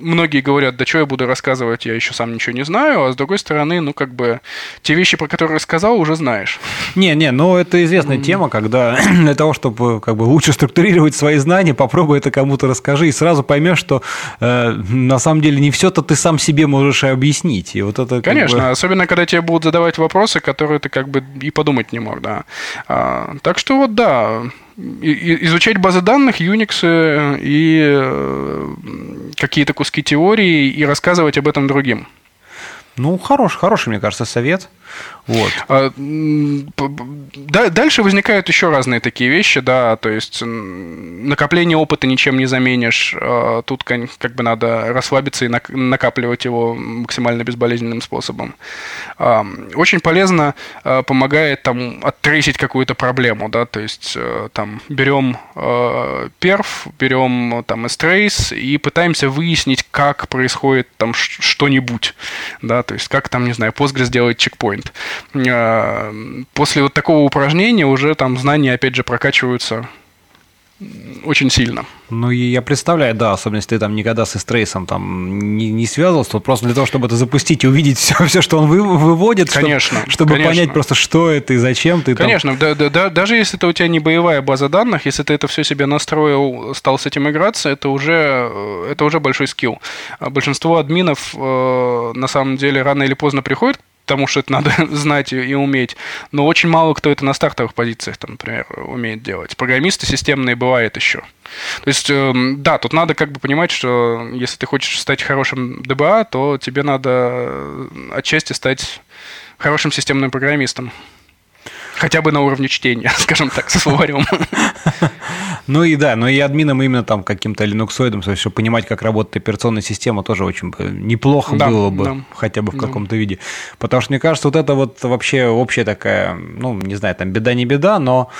многие говорят, да что я буду рассказывать, я еще сам ничего не знаю, а с другой стороны, ну, как бы, те вещи, про которые рассказал, уже знаешь. Не, не, ну, это известная mm. тема, когда для того, чтобы как бы лучше структурировать свои знания, попробуй это кому-то расскажи, и сразу поймешь, что э, на самом деле не все-то ты сам себе можешь и объяснить. И вот это, Конечно, бы... особенно, когда тебе будут задавать вопросы, которые ты как бы и подумать не мог, да. А, так что вот, да, изучать базы данных, Unix э, и э, какие-то куски теории и рассказывать об этом другим. Ну, хороший, хороший, мне кажется, совет. Вот. А, дальше возникают еще разные такие вещи, да, то есть накопление опыта ничем не заменишь. А, тут как бы надо расслабиться и накапливать его максимально безболезненным способом. А, очень полезно помогает там оттрейсить какую-то проблему, да, то есть там берем перф, берем там strace и пытаемся выяснить, как происходит там что-нибудь, да, то есть как там, не знаю, Postgres делает чекпоинт. А, после вот такого упражнения уже там знания, опять же, прокачиваются очень сильно. Ну, и я представляю, да, особенно если ты там никогда с эстрейсом там не, не связывался, то просто для того, чтобы это запустить и увидеть все, все что он вы, выводит, конечно, чтобы, чтобы конечно. понять просто, что это и зачем ты Конечно, там... да, да, да, даже если это у тебя не боевая база данных, если ты это все себе настроил, стал с этим играться, это уже, э, это уже большой скилл. А большинство админов э, на самом деле рано или поздно приходят потому что это надо знать и, уметь. Но очень мало кто это на стартовых позициях, там, например, умеет делать. Программисты системные бывает еще. То есть, э, да, тут надо как бы понимать, что если ты хочешь стать хорошим ДБА, то тебе надо отчасти стать хорошим системным программистом. Хотя бы на уровне чтения, скажем так, со словарем. Ну и да, но и админом именно там каким-то линуксоидом, чтобы понимать, как работает операционная система, тоже очень неплохо да, было бы, да. хотя бы в да. каком-то виде. Потому что, мне кажется, вот это вот вообще общая такая, ну, не знаю, там беда не беда, но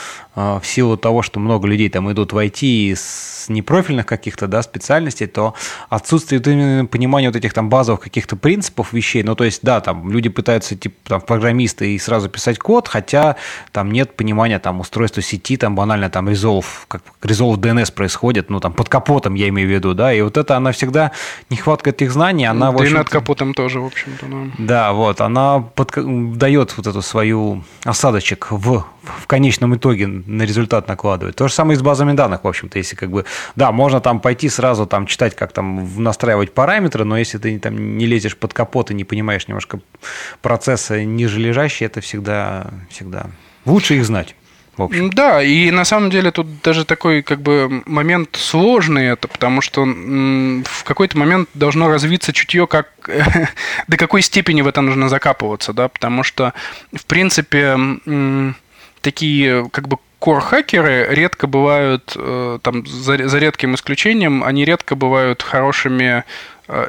в силу того, что много людей там идут в IT с непрофильных каких-то, да, специальностей, то отсутствие именно понимания вот этих там базовых каких-то принципов вещей, ну, то есть, да, там люди пытаются, типа, там, программисты и сразу писать код, хотя там нет понимания там устройства сети, там банально там Resolve, как Resolve DNS происходит, ну там под капотом я имею в виду, да, и вот это она всегда, нехватка этих знаний, она... Да и над капотом тоже, в общем-то, да. Да, вот, она под, дает вот эту свою осадочек в, в конечном итоге на результат накладывает. То же самое и с базами данных, в общем-то, если как бы, да, можно там пойти сразу там читать, как там настраивать параметры, но если ты там не лезешь под капот и не понимаешь немножко процесса ниже лежащие, это всегда, всегда лучше их знать. В общем. Да, и на самом деле тут даже такой как бы момент сложный это, потому что в какой-то момент должно развиться чутье, как до какой степени в это нужно закапываться, да, потому что в принципе такие как бы кор-хакеры редко бывают, э, там, за, за редким исключением, они редко бывают хорошими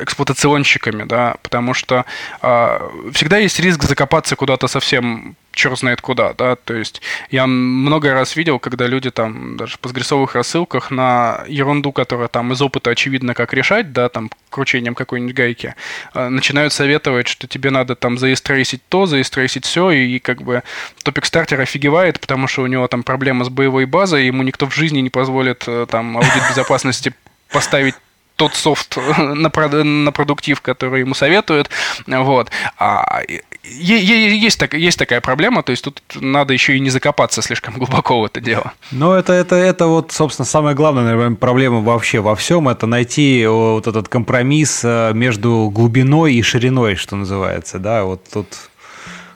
эксплуатационщиками, да, потому что э, всегда есть риск закопаться куда-то совсем черт знает куда, да, то есть я много раз видел, когда люди там даже в постгрессовых рассылках на ерунду, которая там из опыта очевидно как решать, да, там кручением какой-нибудь гайки, э, начинают советовать, что тебе надо там заистрейсить то, заистрейсить все, и, и как бы топик стартер офигевает, потому что у него там проблема с боевой базой, ему никто в жизни не позволит э, там аудит безопасности поставить тот софт на, на продуктив, который ему советуют. Вот. А есть, так, есть такая проблема, то есть тут надо еще и не закопаться слишком глубоко в это дело. Ну, это, это, это вот, собственно, самая главная, наверное, проблема вообще во всем, это найти вот этот компромисс э, между глубиной и шириной, что называется, да, вот тут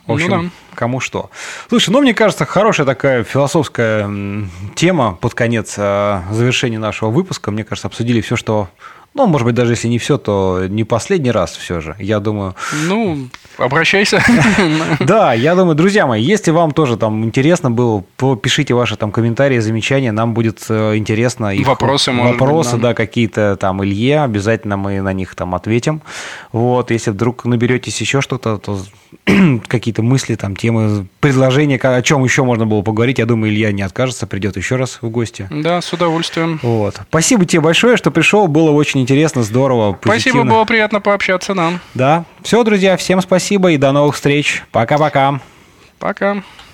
в общем, ну, да. кому что. Слушай, ну, мне кажется, хорошая такая философская тема под конец э, завершения нашего выпуска. Мне кажется, обсудили все, что ну, может быть, даже если не все, то не последний раз все же. Я думаю... Ну, обращайся. Да, я думаю, друзья мои, если вам тоже там интересно было, пишите ваши там комментарии, замечания, нам будет э, интересно. Их, вопросы, Вопросы, быть, да, да какие-то там Илье, обязательно мы на них там ответим. Вот, если вдруг наберетесь еще что-то, то какие-то мысли, там, темы, предложения, о чем еще можно было поговорить, я думаю, Илья не откажется, придет еще раз в гости. Да, с удовольствием. Вот. Спасибо тебе большое, что пришел, было очень интересно, здорово, позитивно. Спасибо, было приятно пообщаться нам. Да. Все, друзья, всем спасибо и до новых встреч. Пока-пока. Пока. -пока. Пока.